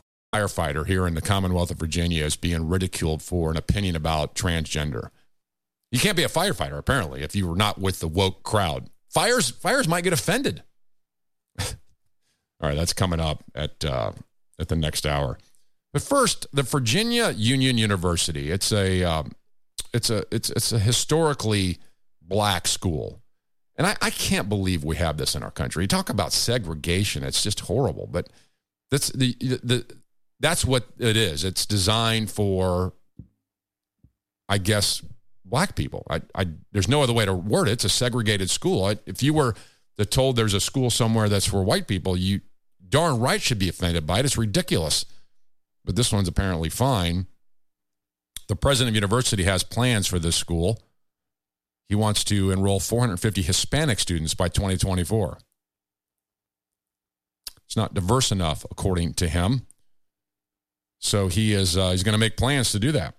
Firefighter here in the Commonwealth of Virginia is being ridiculed for an opinion about transgender. You can't be a firefighter apparently if you were not with the woke crowd. Fires fires might get offended. All right, that's coming up at uh, at the next hour. But first, the Virginia Union University. It's a um, it's a it's it's a historically black school. And I, I can't believe we have this in our country. You talk about segregation. It's just horrible. But that's the, the that's what it is. It's designed for, I guess, black people. I, I there's no other way to word it. It's a segregated school. If you were to told there's a school somewhere that's for white people, you darn right should be offended by it. It's ridiculous. But this one's apparently fine. The president of the university has plans for this school. He wants to enroll 450 Hispanic students by 2024. It's not diverse enough, according to him. So he is uh, he's going to make plans to do that.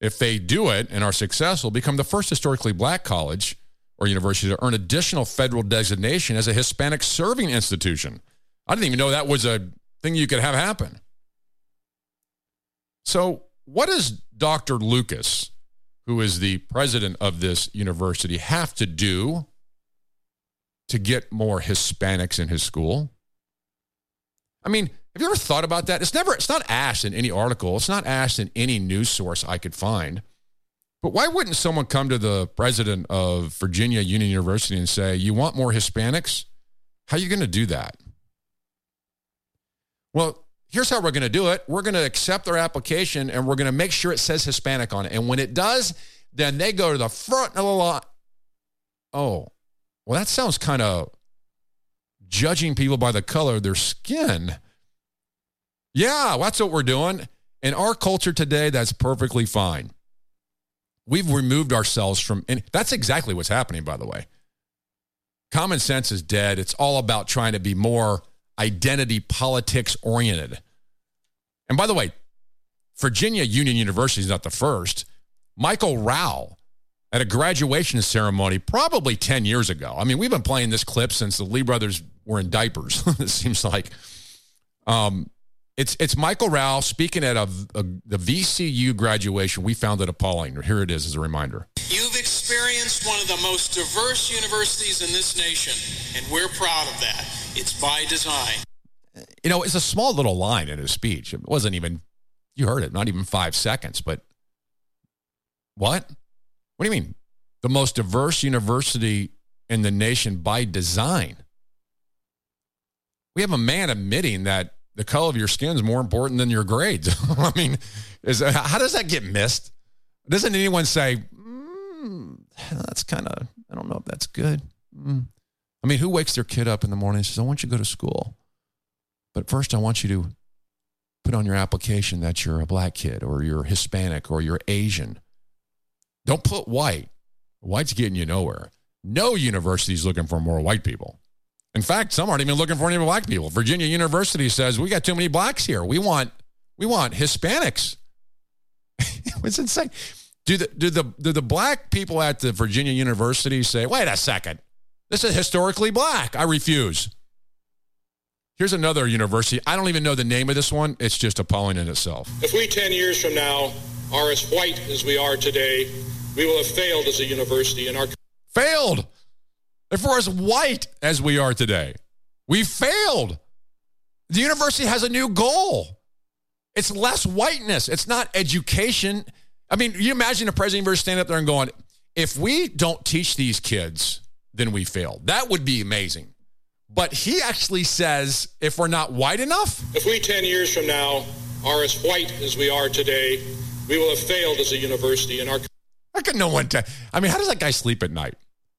If they do it and are successful, become the first historically black college or university to earn additional federal designation as a Hispanic serving institution. I didn't even know that was a thing you could have happen. So, what does Dr. Lucas, who is the president of this university, have to do to get more Hispanics in his school? I mean, have you ever thought about that? It's never, it's not asked in any article. It's not asked in any news source I could find. But why wouldn't someone come to the president of Virginia Union University and say, You want more Hispanics? How are you going to do that? Well, here's how we're going to do it. We're going to accept their application and we're going to make sure it says Hispanic on it. And when it does, then they go to the front of the line. Oh, well, that sounds kind of judging people by the color of their skin. Yeah, that's what we're doing. In our culture today, that's perfectly fine. We've removed ourselves from, and that's exactly what's happening, by the way. Common sense is dead. It's all about trying to be more identity politics oriented. And by the way, Virginia Union University is not the first. Michael Rao at a graduation ceremony probably 10 years ago. I mean, we've been playing this clip since the Lee brothers were in diapers, it seems like. Um, It's it's Michael Rao speaking at a, a the VCU graduation. We found it appalling. Here it is as a reminder. You've experienced one of the most diverse universities in this nation, and we're proud of that. It's by design. You know, it's a small little line in his speech. It wasn't even you heard it, not even five seconds. But what? What do you mean? The most diverse university in the nation by design. We have a man admitting that the color of your skin is more important than your grades. I mean, is how does that get missed? Doesn't anyone say mm, that's kind of? I don't know if that's good. Mm. I mean, who wakes their kid up in the morning and says, "I want you to go to school, but first I want you to put on your application that you're a black kid or you're Hispanic or you're Asian. Don't put white. White's getting you nowhere. No university's looking for more white people. In fact, some aren't even looking for any black people. Virginia University says we got too many blacks here. We want we want Hispanics. it's insane. Do the do the do the black people at the Virginia University say, "Wait a second, this is historically black. I refuse." Here's another university. I don't even know the name of this one. It's just appalling in itself. If we 10 years from now are as white as we are today, we will have failed as a university in our Failed. If we're as white as we are today, we failed. The university has a new goal. It's less whiteness. It's not education. I mean, you imagine a president of the university standing up there and going, if we don't teach these kids, then we failed. That would be amazing. But he actually says if we're not white enough, If we 10 years from now are as white as we are today, we will have failed as a university in our how can no one tell? I mean, how does that guy sleep at night?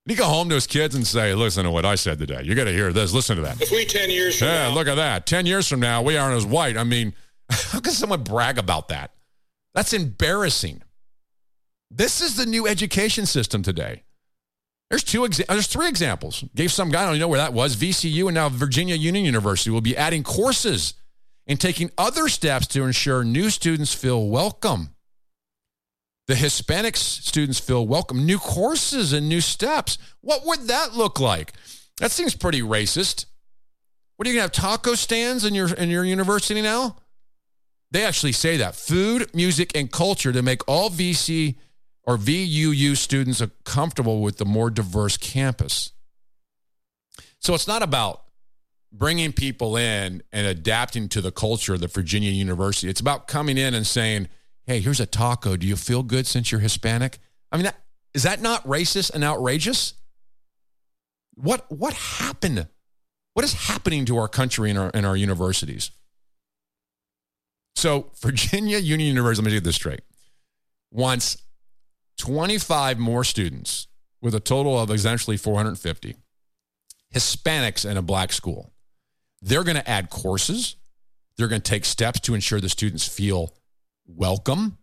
He go home to his kids and say, listen to what I said today. You got to hear this. Listen to that. If we 10 years from Yeah, now look at that. 10 years from now, we aren't as white. I mean, how can someone brag about that? That's embarrassing. This is the new education system today. There's two exa- there's three examples. Gave some guy, I don't even know where that was. VCU and now Virginia Union University will be adding courses and taking other steps to ensure new students feel welcome. The Hispanic students feel welcome. New courses and new steps. What would that look like? That seems pretty racist. What are you gonna have taco stands in your in your university now? They actually say that food, music, and culture to make all VC or VUU students comfortable with the more diverse campus. So it's not about bringing people in and adapting to the culture of the Virginia University. It's about coming in and saying, "Hey, here's a taco. Do you feel good since you're Hispanic?" I mean, that, is that not racist and outrageous? What what happened? What is happening to our country and our and our universities? So Virginia Union University, let me get this straight, wants 25 more students with a total of essentially 450 Hispanics in a black school. They're going to add courses. They're going to take steps to ensure the students feel welcome.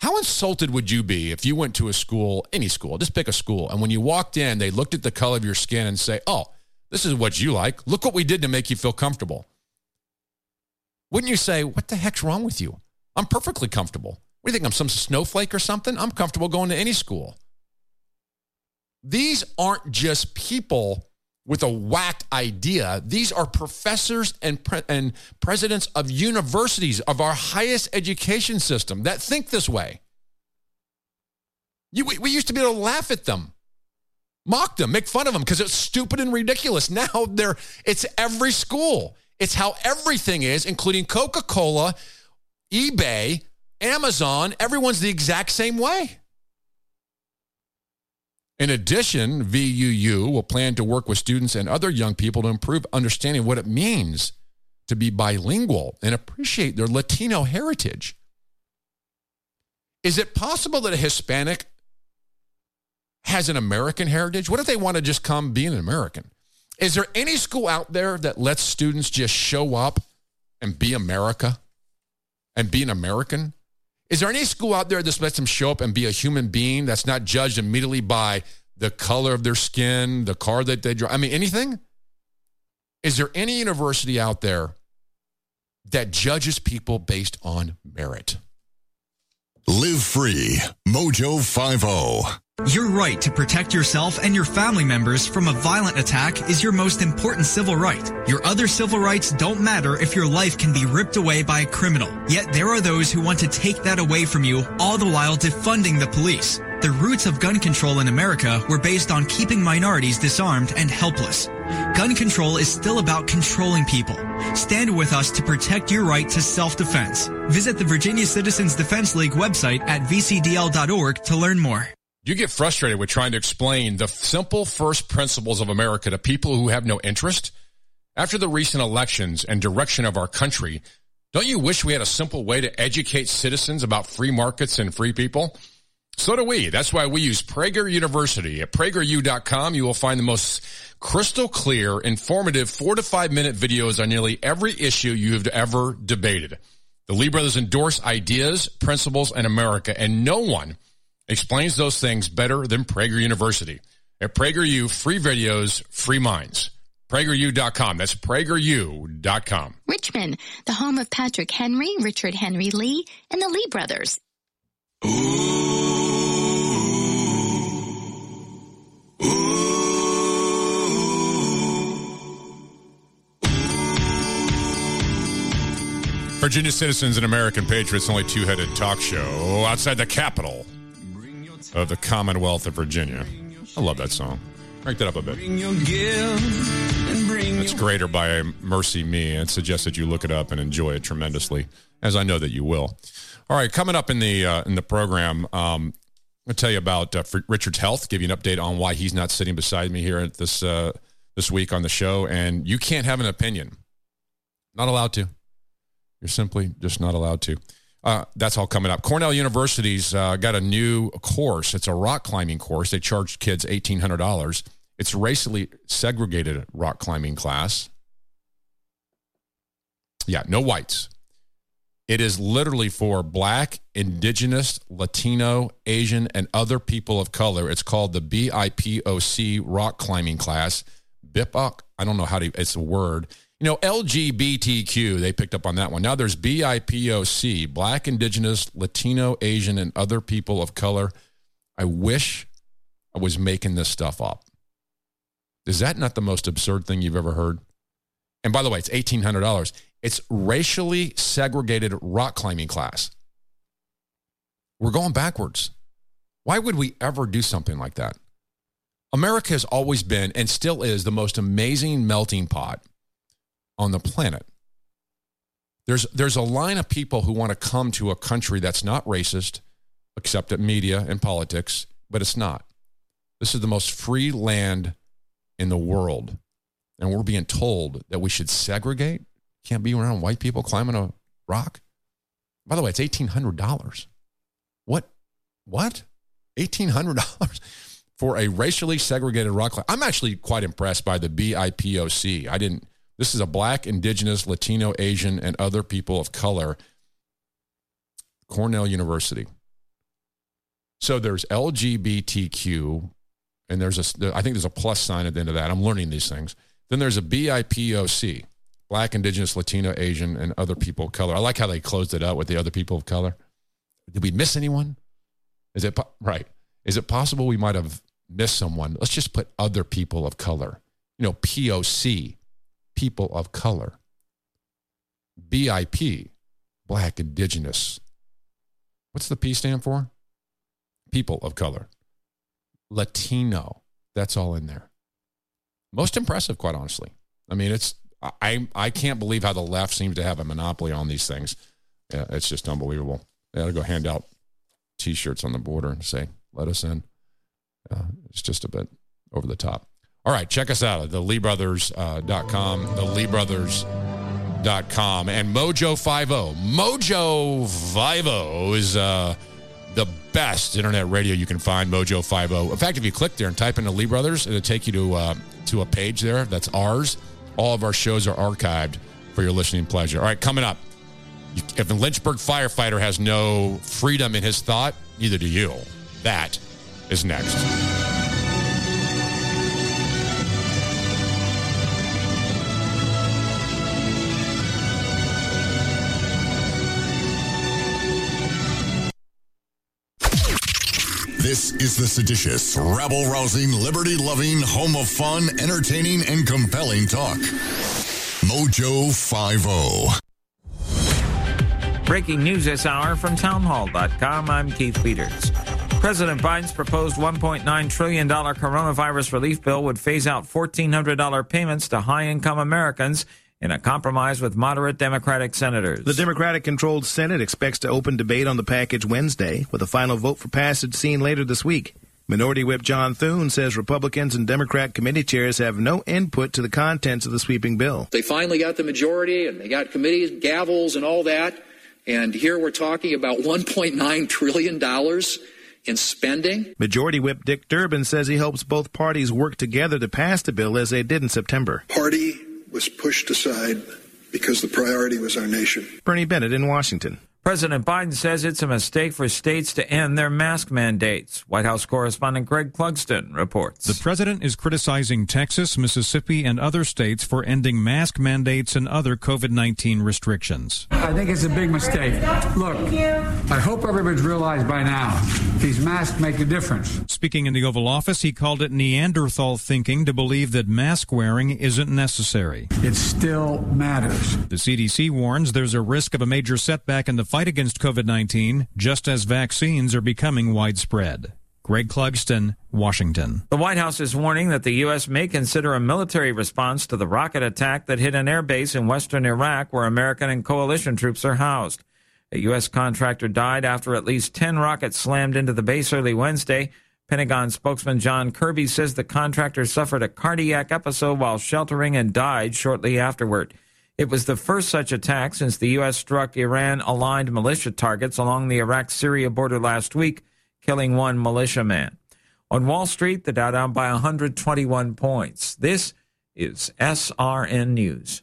How insulted would you be if you went to a school, any school, just pick a school, and when you walked in, they looked at the color of your skin and say, oh, this is what you like. Look what we did to make you feel comfortable. Wouldn't you say, what the heck's wrong with you? I'm perfectly comfortable. What do you think? I'm some snowflake or something? I'm comfortable going to any school. These aren't just people with a whacked idea. These are professors and, pre- and presidents of universities of our highest education system that think this way. You, we, we used to be able to laugh at them, mock them, make fun of them because it's stupid and ridiculous. Now they're it's every school. It's how everything is, including Coca-Cola, eBay, Amazon. Everyone's the exact same way. In addition, VUU will plan to work with students and other young people to improve understanding what it means to be bilingual and appreciate their Latino heritage. Is it possible that a Hispanic has an American heritage? What if they want to just come be an American? Is there any school out there that lets students just show up and be America and be an American? Is there any school out there that lets them show up and be a human being that's not judged immediately by the color of their skin, the car that they drive? I mean, anything? Is there any university out there that judges people based on merit? Live free. Mojo oh. 50. Your right to protect yourself and your family members from a violent attack is your most important civil right. Your other civil rights don't matter if your life can be ripped away by a criminal. Yet there are those who want to take that away from you, all the while defunding the police. The roots of gun control in America were based on keeping minorities disarmed and helpless. Gun control is still about controlling people. Stand with us to protect your right to self-defense. Visit the Virginia Citizens Defense League website at vcdl.org to learn more. You get frustrated with trying to explain the simple first principles of America to people who have no interest? After the recent elections and direction of our country, don't you wish we had a simple way to educate citizens about free markets and free people? So do we. That's why we use Prager University. At prageru.com, you will find the most crystal clear, informative four to five minute videos on nearly every issue you have ever debated. The Lee brothers endorse ideas, principles, and America, and no one explains those things better than Prager University. At PragerU, free videos, free minds. PragerU.com. That's PragerU.com. Richmond, the home of Patrick Henry, Richard Henry Lee, and the Lee brothers. Virginia Citizens and American Patriots, only two headed talk show outside the capital of the Commonwealth of Virginia. I love that song. Crank that up a bit. It's Greater by MercyMe. It suggests that you look it up and enjoy it tremendously, as I know that you will. All right, coming up in the uh, in the program, um, I'll tell you about uh, Richard's health. Give you an update on why he's not sitting beside me here this uh, this week on the show, and you can't have an opinion. Not allowed to. You're simply just not allowed to. Uh, that's all coming up. Cornell University's uh, got a new course. It's a rock climbing course. They charge kids eighteen hundred dollars. It's racially segregated rock climbing class. Yeah, no whites. It is literally for black, indigenous, Latino, Asian, and other people of color. It's called the BIPOC rock climbing class. BIPOC, I don't know how to, it's a word. You know, LGBTQ, they picked up on that one. Now there's BIPOC, Black, Indigenous, Latino, Asian, and other people of color. I wish I was making this stuff up. Is that not the most absurd thing you've ever heard? And by the way, it's $1,800. It's racially segregated rock climbing class. We're going backwards. Why would we ever do something like that? America has always been and still is the most amazing melting pot on the planet. There's, there's a line of people who want to come to a country that's not racist, except at media and politics, but it's not. This is the most free land in the world. And we're being told that we should segregate. Can't be around white people climbing a rock. By the way, it's $1,800. What? What? $1,800 for a racially segregated rock climb. I'm actually quite impressed by the BIPOC. I didn't, this is a black, indigenous, Latino, Asian, and other people of color. Cornell University. So there's LGBTQ, and there's a, I think there's a plus sign at the end of that. I'm learning these things. Then there's a BIPOC, Black, Indigenous, Latino, Asian, and other people of color. I like how they closed it out with the other people of color. Did we miss anyone? Is it right? Is it possible we might have missed someone? Let's just put other people of color. You know, POC, people of color. BIP, Black, Indigenous. What's the P stand for? People of color. Latino. That's all in there. Most impressive, quite honestly. I mean, it's I I can't believe how the left seems to have a monopoly on these things. Yeah, it's just unbelievable. They ought to go hand out T-shirts on the border and say, "Let us in." Uh, it's just a bit over the top. All right, check us out at the LeeBrothers.com, uh, the and Mojo50. Mojo50 is uh, the best internet radio you can find, Mojo50. In fact, if you click there and type in the Lee Brothers, it'll take you to, uh, to a page there that's ours. All of our shows are archived for your listening pleasure. All right, coming up. If a Lynchburg firefighter has no freedom in his thought, neither do you. That is next. Is the seditious, rabble rousing, liberty loving, home of fun, entertaining, and compelling talk. Mojo oh. 50. Breaking news this hour from townhall.com. I'm Keith Peters. President Biden's proposed $1.9 trillion coronavirus relief bill would phase out $1,400 payments to high income Americans in a compromise with moderate Democratic senators. The Democratic controlled Senate expects to open debate on the package Wednesday, with a final vote for passage seen later this week. Minority Whip John Thune says Republicans and Democrat committee chairs have no input to the contents of the sweeping bill. They finally got the majority and they got committees, gavels, and all that. And here we're talking about $1.9 trillion in spending. Majority Whip Dick Durbin says he hopes both parties work together to pass the bill as they did in September. Party was pushed aside because the priority was our nation. Bernie Bennett in Washington. President Biden says it's a mistake for states to end their mask mandates. White House correspondent Greg Clugston reports. The president is criticizing Texas, Mississippi, and other states for ending mask mandates and other COVID 19 restrictions. I think it's a big mistake. Look, I hope everybody's realized by now these masks make a difference. Speaking in the Oval Office, he called it Neanderthal thinking to believe that mask wearing isn't necessary. It still matters. The CDC warns there's a risk of a major setback in the fight against COVID 19, just as vaccines are becoming widespread. Greg Clugston, Washington. The White House is warning that the U.S. may consider a military response to the rocket attack that hit an airbase in western Iraq where American and coalition troops are housed. A U.S. contractor died after at least 10 rockets slammed into the base early Wednesday. Pentagon spokesman John Kirby says the contractor suffered a cardiac episode while sheltering and died shortly afterward. It was the first such attack since the U.S. struck Iran aligned militia targets along the Iraq Syria border last week, killing one militiaman. On Wall Street, the Dow down by 121 points. This is SRN News.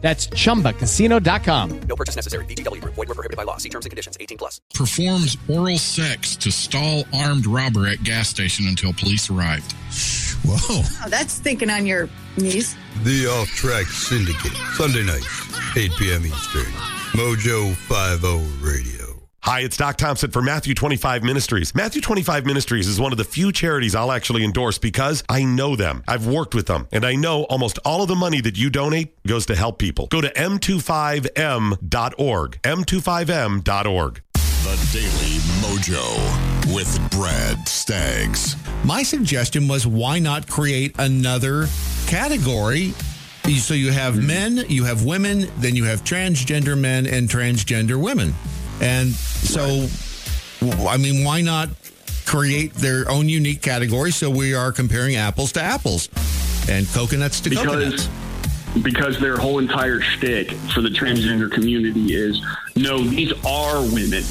That's ChumbaCasino.com. No purchase necessary. VGW. Group. Void were prohibited by law. See terms and conditions. 18 plus. Performs oral sex to stall armed robber at gas station until police arrived. Whoa. Oh, that's thinking on your knees. The Off Track Syndicate. Sunday nights, 8 p.m. Eastern. Mojo 50 Radio. Hi, it's Doc Thompson for Matthew 25 Ministries. Matthew 25 Ministries is one of the few charities I'll actually endorse because I know them. I've worked with them, and I know almost all of the money that you donate goes to help people. Go to m25m.org. m25m.org. The Daily Mojo with Brad Staggs. My suggestion was why not create another category? So you have men, you have women, then you have transgender men and transgender women. And so, I mean, why not create their own unique category so we are comparing apples to apples and coconuts to because, coconuts? Because their whole entire shtick for the transgender community is no, these are women.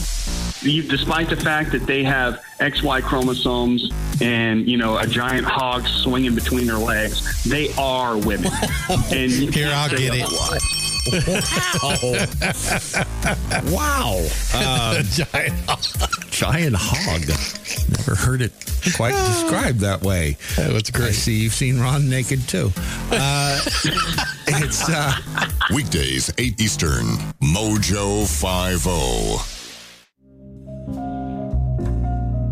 You, despite the fact that they have XY chromosomes and you know a giant hog swinging between their legs, they are women. and here I'll get it. wow. Uh, giant, giant hog. Never heard it quite described that way. That's great. I see you've seen Ron naked too. Uh, it's uh, weekdays 8 Eastern. Mojo 50.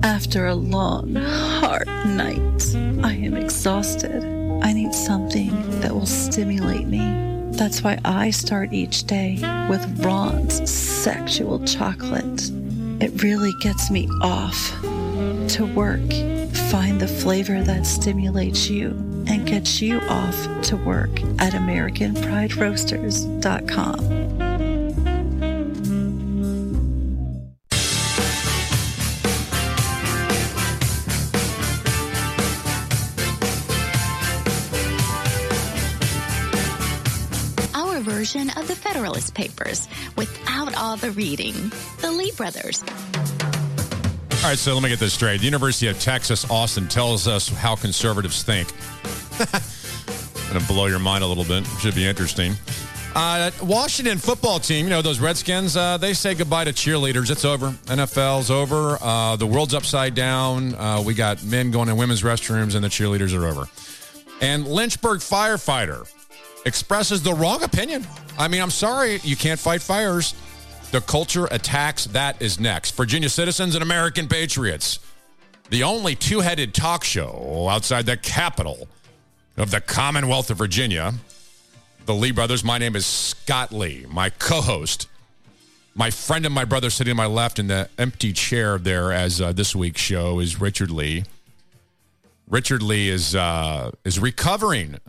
After a long, hard night, I am exhausted. I need something that will stimulate me. That's why I start each day with Ron's sexual chocolate. It really gets me off to work. Find the flavor that stimulates you and gets you off to work at AmericanPrideRoasters.com. Papers without all the reading. The Lee Brothers. All right, so let me get this straight. The University of Texas, Austin tells us how conservatives think. To blow your mind a little bit. Should be interesting. Uh, Washington football team, you know, those Redskins, uh, they say goodbye to cheerleaders. It's over. NFL's over. Uh, the world's upside down. Uh, we got men going in women's restrooms, and the cheerleaders are over. And Lynchburg firefighter expresses the wrong opinion. I mean, I'm sorry, you can't fight fires. The culture attacks. That is next. Virginia citizens and American patriots. The only two headed talk show outside the capital of the Commonwealth of Virginia. The Lee brothers. My name is Scott Lee, my co host. My friend and my brother sitting to my left in the empty chair there as uh, this week's show is Richard Lee. Richard Lee is uh, is recovering.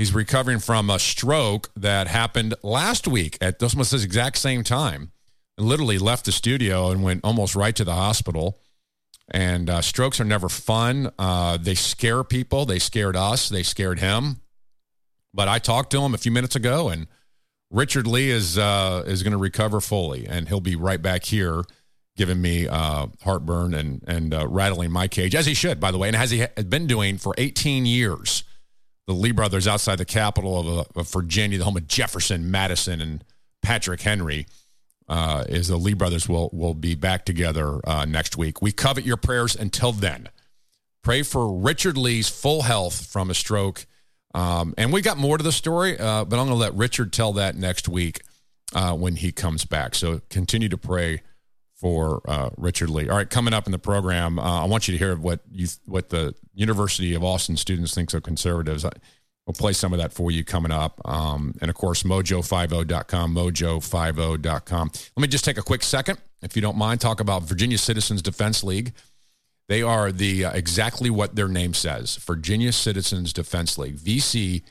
He's recovering from a stroke that happened last week at almost this exact same time. Literally left the studio and went almost right to the hospital. And uh, strokes are never fun. Uh, they scare people. They scared us. They scared him. But I talked to him a few minutes ago, and Richard Lee is uh, is going to recover fully, and he'll be right back here giving me uh, heartburn and and uh, rattling my cage as he should, by the way, and as he has been doing for 18 years. The Lee brothers outside the capital of, uh, of Virginia, the home of Jefferson, Madison, and Patrick Henry, uh, is the Lee brothers will will be back together uh, next week. We covet your prayers until then. Pray for Richard Lee's full health from a stroke. Um, and we got more to the story, uh, but I'm going to let Richard tell that next week uh, when he comes back. So continue to pray for uh, Richard Lee. All right, coming up in the program, uh, I want you to hear what you what the University of Austin students think of conservatives. I, we'll play some of that for you coming up. Um, and of course, mojo50.com, mojo50.com. Let me just take a quick second, if you don't mind, talk about Virginia Citizens Defense League. They are the uh, exactly what their name says, Virginia Citizens Defense League, vcdl.org.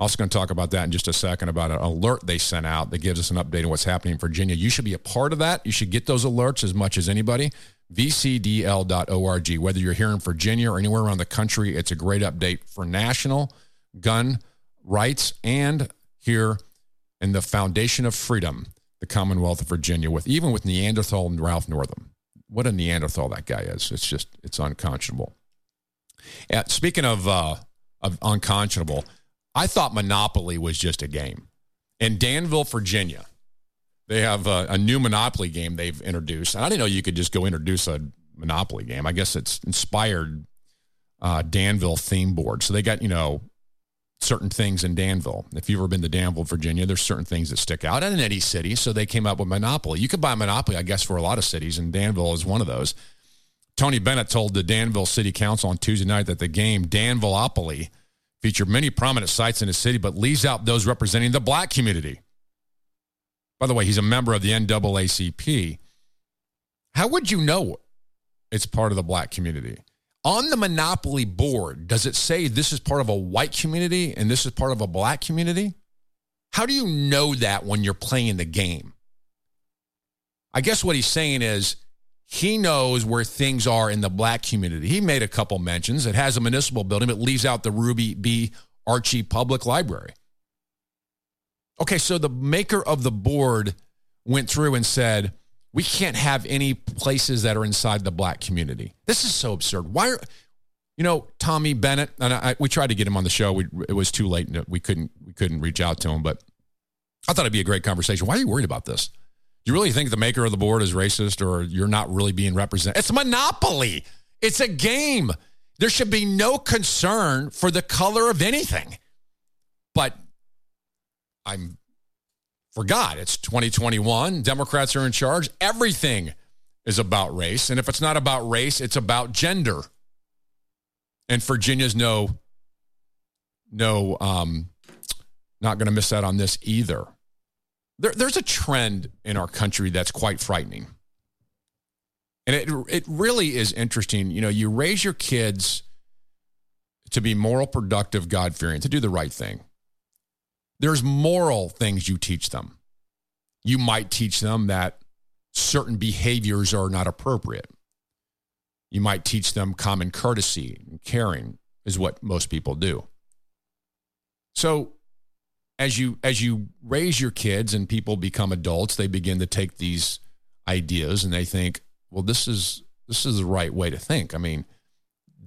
Also, going to talk about that in just a second about an alert they sent out that gives us an update on what's happening in Virginia. You should be a part of that. You should get those alerts as much as anybody. VCDL.org. Whether you're here in Virginia or anywhere around the country, it's a great update for national gun rights and here in the foundation of freedom, the Commonwealth of Virginia, with even with Neanderthal and Ralph Northam. What a Neanderthal that guy is. It's just, it's unconscionable. Speaking of, uh, of unconscionable, I thought Monopoly was just a game. In Danville, Virginia, they have a, a, new Monopoly game they've introduced. And I didn't know you could just go introduce a Monopoly game. I guess it's inspired uh, Danville theme board. So they got, you know, certain things in Danville. If you've ever been to Danville, Virginia, there's certain things that stick out. And in any city, so they came up with Monopoly. You could buy Monopoly, I guess, for a lot of cities, and Danville is one of those. Tony Bennett told the Danville City Council on Tuesday night that the game Danvilleopoly feature many prominent sites in the city, but leaves out those representing the black community. By the way, he's a member of the NAACP. How would you know it's part of the black community? On the Monopoly board, does it say this is part of a white community and this is part of a black community? How do you know that when you're playing the game? I guess what he's saying is he knows where things are in the black community. He made a couple mentions. It has a municipal building, it leaves out the Ruby B. Archie Public Library. Okay, so the maker of the board went through and said, we can't have any places that are inside the black community. This is so absurd. Why are, you know, Tommy Bennett, and I, we tried to get him on the show. We, it was too late. And we couldn't, we couldn't reach out to him, but I thought it'd be a great conversation. Why are you worried about this? You really think the maker of the board is racist or you're not really being represented? It's Monopoly. It's a game. There should be no concern for the color of anything. But I'm forgot it's 2021. Democrats are in charge. Everything is about race. And if it's not about race, it's about gender. And Virginia's no, no, um, not going to miss out on this either. There, there's a trend in our country that's quite frightening. And it, it really is interesting. You know, you raise your kids to be moral, productive, God fearing, to do the right thing. There's moral things you teach them. You might teach them that certain behaviors are not appropriate. You might teach them common courtesy and caring is what most people do. So as you as you raise your kids and people become adults, they begin to take these ideas and they think, well, this is this is the right way to think. I mean,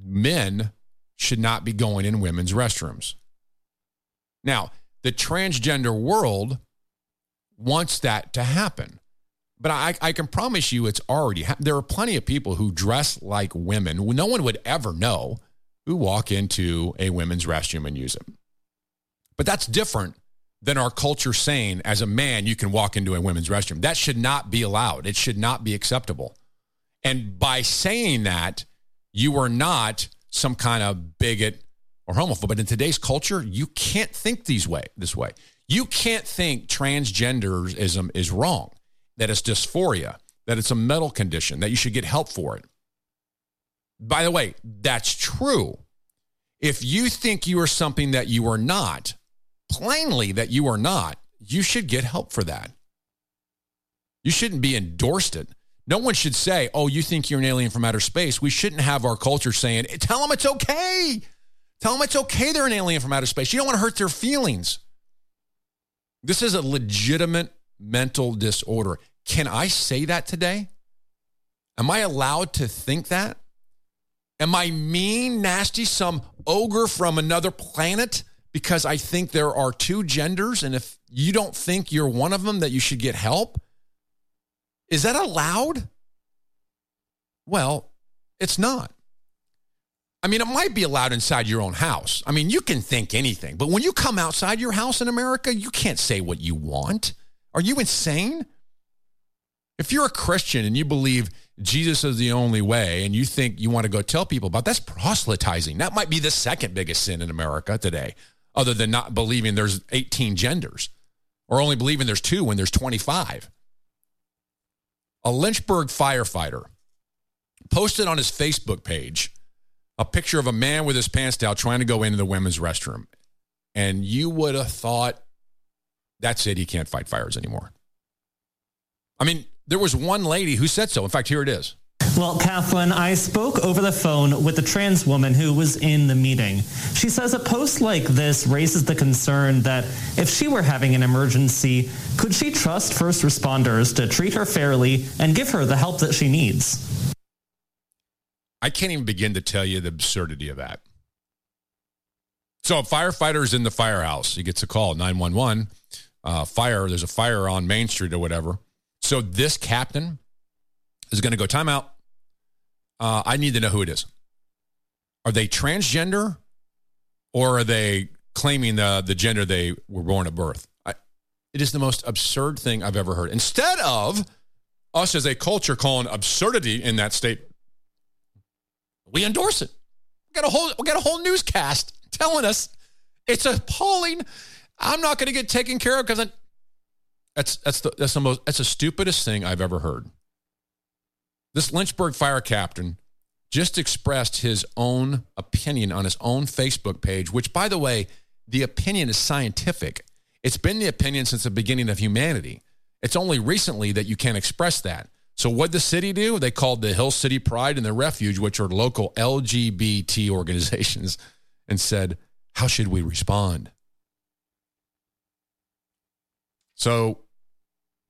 men should not be going in women's restrooms. Now, the transgender world wants that to happen. But I, I can promise you it's already ha- there are plenty of people who dress like women no one would ever know who walk into a women's restroom and use it. But that's different than our culture saying as a man you can walk into a women's restroom. That should not be allowed. It should not be acceptable. And by saying that, you are not some kind of bigot or homophobe. But in today's culture, you can't think these way this way. You can't think transgenderism is wrong, that it's dysphoria, that it's a mental condition, that you should get help for it. By the way, that's true. If you think you are something that you are not, plainly that you are not, you should get help for that. You shouldn't be endorsed it. No one should say, oh, you think you're an alien from outer space. We shouldn't have our culture saying, tell them it's okay. Tell them it's okay they're an alien from outer space. You don't want to hurt their feelings. This is a legitimate mental disorder. Can I say that today? Am I allowed to think that? Am I mean, nasty, some ogre from another planet because I think there are two genders? And if you don't think you're one of them, that you should get help? Is that allowed? Well, it's not. I mean, it might be allowed inside your own house. I mean, you can think anything, but when you come outside your house in America, you can't say what you want. Are you insane? If you're a Christian and you believe Jesus is the only way and you think you want to go tell people about that's proselytizing. That might be the second biggest sin in America today, other than not believing there's 18 genders or only believing there's two when there's 25 a Lynchburg firefighter posted on his Facebook page a picture of a man with his pants down trying to go into the women's restroom. And you would have thought, that's it, he can't fight fires anymore. I mean, there was one lady who said so. In fact, here it is. Well, Kathleen, I spoke over the phone with the trans woman who was in the meeting. She says a post like this raises the concern that if she were having an emergency, could she trust first responders to treat her fairly and give her the help that she needs? I can't even begin to tell you the absurdity of that. So, a firefighter's in the firehouse. He gets a call, 911, uh, fire. There's a fire on Main Street or whatever. So, this captain is going to go timeout. Uh, I need to know who it is. Are they transgender or are they claiming the, the gender they were born at birth? I, it is the most absurd thing I've ever heard. Instead of us as a culture calling absurdity in that state, we endorse it. We got a whole we got a whole newscast telling us it's appalling. I'm not going to get taken care of because that's that's the that's the most that's the stupidest thing I've ever heard. This Lynchburg fire captain just expressed his own opinion on his own Facebook page, which, by the way, the opinion is scientific. It's been the opinion since the beginning of humanity. It's only recently that you can't express that. So, what the city do? They called the Hill City Pride and the Refuge, which are local LGBT organizations, and said, How should we respond? So,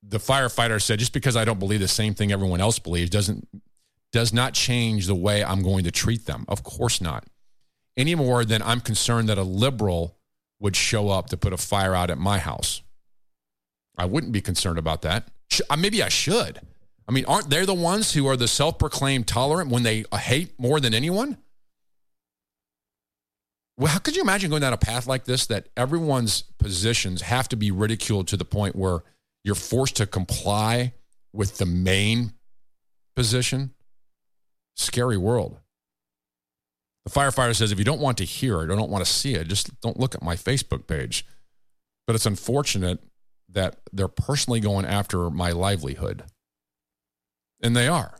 the firefighter said, just because I don't believe the same thing everyone else believes doesn't does not change the way I'm going to treat them. Of course not. Any more than I'm concerned that a liberal would show up to put a fire out at my house. I wouldn't be concerned about that. Uh, maybe I should. I mean, aren't they the ones who are the self-proclaimed tolerant when they hate more than anyone? Well, how could you imagine going down a path like this that everyone's positions have to be ridiculed to the point where you're forced to comply with the main position. Scary world. The firefighter says, if you don't want to hear it or don't want to see it, just don't look at my Facebook page. But it's unfortunate that they're personally going after my livelihood. And they are.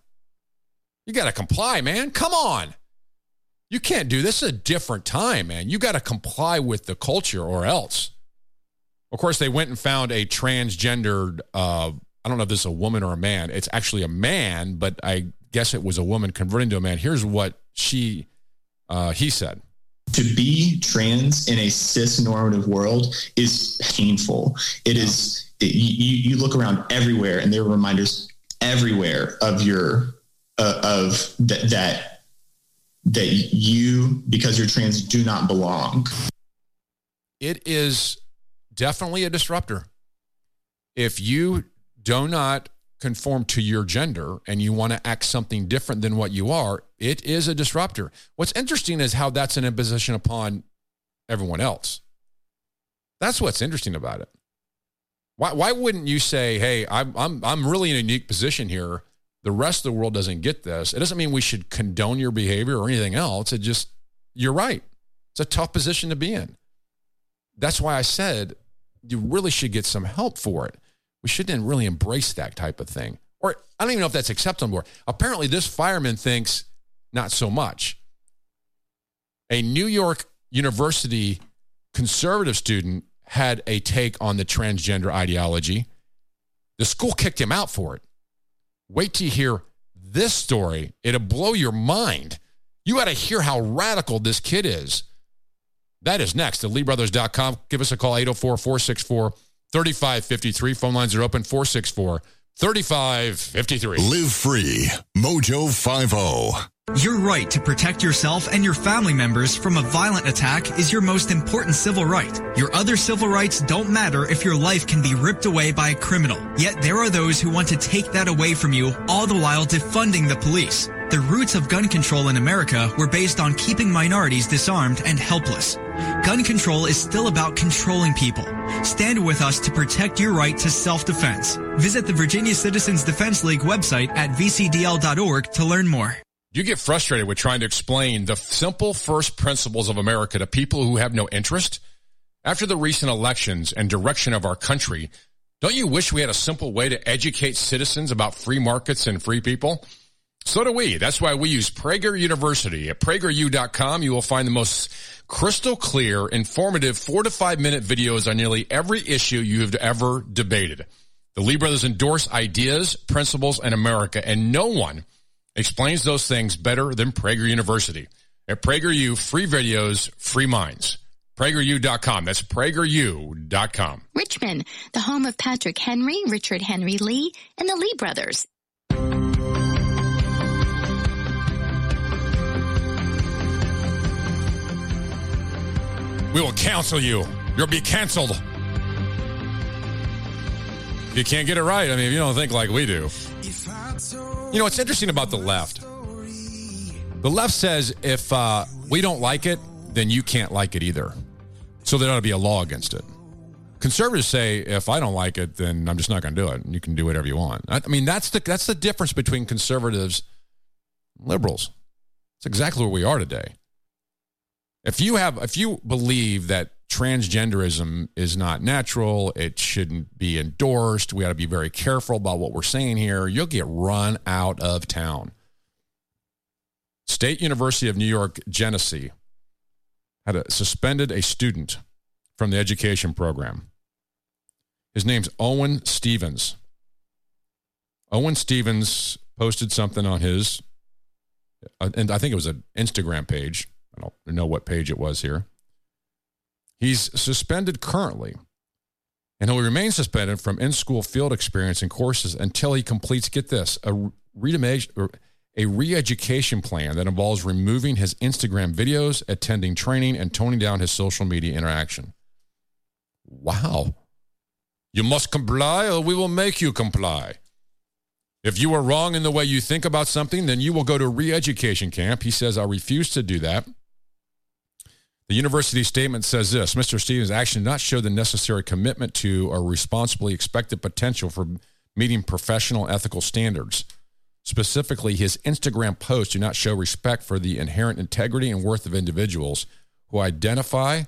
You got to comply, man. Come on. You can't do this. It's a different time, man. You got to comply with the culture or else. Of course, they went and found a transgendered, uh, I don't know if this is a woman or a man. It's actually a man, but I guess it was a woman converting to a man. Here's what she, uh, he said. To be trans in a cis normative world is painful. It yeah. is. It, you, you look around everywhere and there are reminders everywhere of your uh, of that that that you because you're trans do not belong. It is definitely a disruptor. If you do not conform to your gender and you want to act something different than what you are, it is a disruptor. What's interesting is how that's an imposition upon everyone else. That's what's interesting about it. Why, why wouldn't you say, hey, I'm, I'm, I'm really in a unique position here. The rest of the world doesn't get this. It doesn't mean we should condone your behavior or anything else. It just, you're right. It's a tough position to be in. That's why I said you really should get some help for it. We shouldn't really embrace that type of thing. Or I don't even know if that's acceptable. Apparently, this fireman thinks not so much. A New York University conservative student had a take on the transgender ideology. The school kicked him out for it. Wait till you hear this story. It'll blow your mind. You got to hear how radical this kid is. That is next at LeeBrothers.com. Give us a call, 804 464 3553. Phone lines are open, 464 3553. Live free. Mojo 50. Your right to protect yourself and your family members from a violent attack is your most important civil right. Your other civil rights don't matter if your life can be ripped away by a criminal. Yet there are those who want to take that away from you, all the while defunding the police. The roots of gun control in America were based on keeping minorities disarmed and helpless. Gun control is still about controlling people. Stand with us to protect your right to self-defense. Visit the Virginia Citizens Defense League website at vcdl.org to learn more. Do you get frustrated with trying to explain the simple first principles of America to people who have no interest? After the recent elections and direction of our country, don't you wish we had a simple way to educate citizens about free markets and free people? So do we. That's why we use Prager University. At prageru.com, you will find the most crystal clear, informative four to five minute videos on nearly every issue you have ever debated. The Lee brothers endorse ideas, principles, and America, and no one explains those things better than Prager University. At PragerU, free videos, free minds. PragerU.com. That's PragerU.com. Richmond, the home of Patrick Henry, Richard Henry Lee, and the Lee brothers. We will cancel you. You'll be canceled. You can't get it right. I mean, if you don't think like we do. You know, what's interesting about the left? The left says if uh, we don't like it, then you can't like it either. So there ought to be a law against it. Conservatives say if I don't like it, then I'm just not going to do it. And you can do whatever you want. I, I mean, that's the that's the difference between conservatives, liberals. It's exactly where we are today. If you have, if you believe that transgenderism is not natural, it shouldn't be endorsed. We got to be very careful about what we're saying here. You'll get run out of town. State University of New York Geneseo had a, suspended a student from the education program. His name's Owen Stevens. Owen Stevens posted something on his, uh, and I think it was an Instagram page I don't know what page it was here. He's suspended currently, and he'll remain suspended from in school field experience and courses until he completes, get this, a a re-education plan that involves removing his Instagram videos, attending training, and toning down his social media interaction. Wow. You must comply or we will make you comply. If you are wrong in the way you think about something, then you will go to re-education camp. He says, I refuse to do that. The university statement says this Mr. Stevens' action did not show the necessary commitment to or responsibly expected potential for meeting professional ethical standards. Specifically, his Instagram posts do not show respect for the inherent integrity and worth of individuals who identify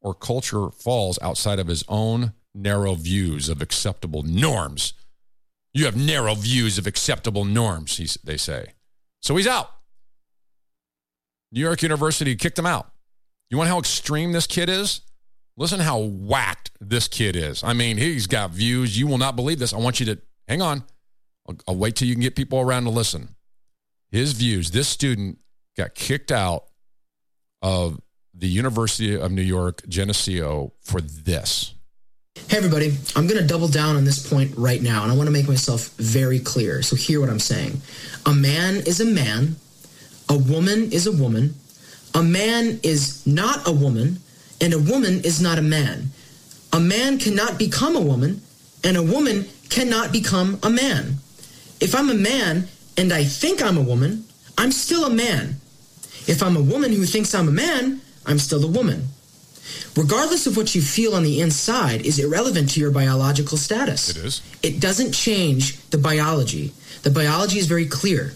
or culture falls outside of his own narrow views of acceptable norms. You have narrow views of acceptable norms, they say. So he's out. New York University kicked him out. You want how extreme this kid is? Listen how whacked this kid is. I mean, he's got views. You will not believe this. I want you to hang on. I'll, I'll wait till you can get people around to listen. His views. This student got kicked out of the University of New York Geneseo for this. Hey, everybody. I'm going to double down on this point right now, and I want to make myself very clear. So, hear what I'm saying. A man is a man, a woman is a woman, a man is not a woman, and a woman is not a man. A man cannot become a woman, and a woman cannot become a man. If I'm a man and I think I'm a woman, I'm still a man. If I'm a woman who thinks I'm a man, I'm still a woman. Regardless of what you feel on the inside is irrelevant to your biological status. It is. It doesn't change the biology. The biology is very clear.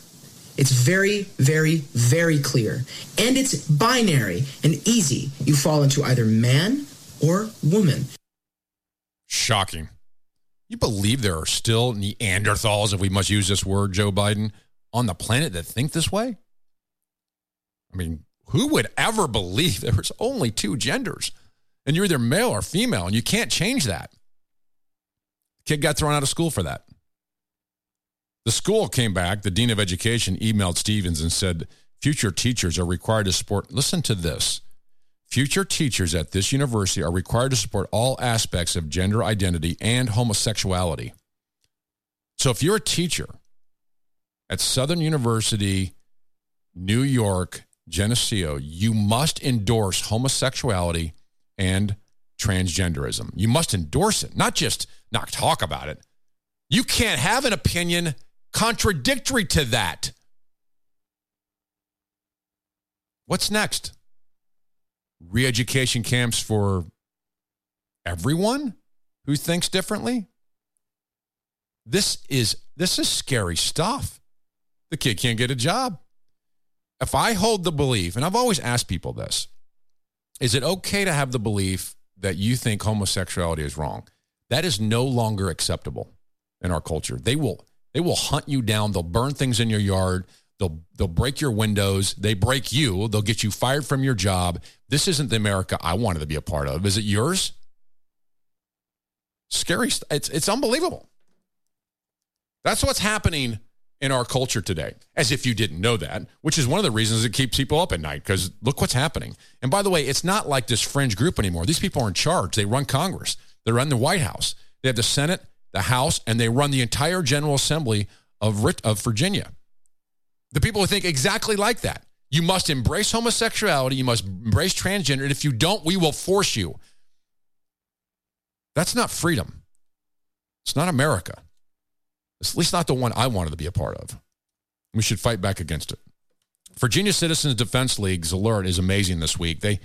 It's very, very, very clear. And it's binary and easy. You fall into either man or woman. Shocking. You believe there are still Neanderthals, if we must use this word, Joe Biden, on the planet that think this way? I mean, who would ever believe there was only two genders and you're either male or female and you can't change that? Kid got thrown out of school for that. The school came back, the dean of education emailed Stevens and said, future teachers are required to support, listen to this. Future teachers at this university are required to support all aspects of gender identity and homosexuality. So if you're a teacher at Southern University, New York, Geneseo, you must endorse homosexuality and transgenderism. You must endorse it, not just not talk about it. You can't have an opinion contradictory to that. What's next? Re education camps for everyone who thinks differently? This is this is scary stuff. The kid can't get a job. If I hold the belief, and I've always asked people this, is it okay to have the belief that you think homosexuality is wrong? That is no longer acceptable in our culture. They will they will hunt you down. They'll burn things in your yard. They'll they'll break your windows. They break you. They'll get you fired from your job. This isn't the America I wanted to be a part of. Is it yours? Scary. It's it's unbelievable. That's what's happening in our culture today, as if you didn't know that, which is one of the reasons it keeps people up at night because look what's happening. And by the way, it's not like this fringe group anymore. These people are in charge. They run Congress, they run the White House, they have the Senate, the House, and they run the entire General Assembly of, of Virginia. The people who think exactly like that. You must embrace homosexuality, you must embrace transgender, and if you don't, we will force you. That's not freedom. It's not America. It's at least not the one I wanted to be a part of. We should fight back against it. Virginia Citizens Defense League's alert is amazing this week. They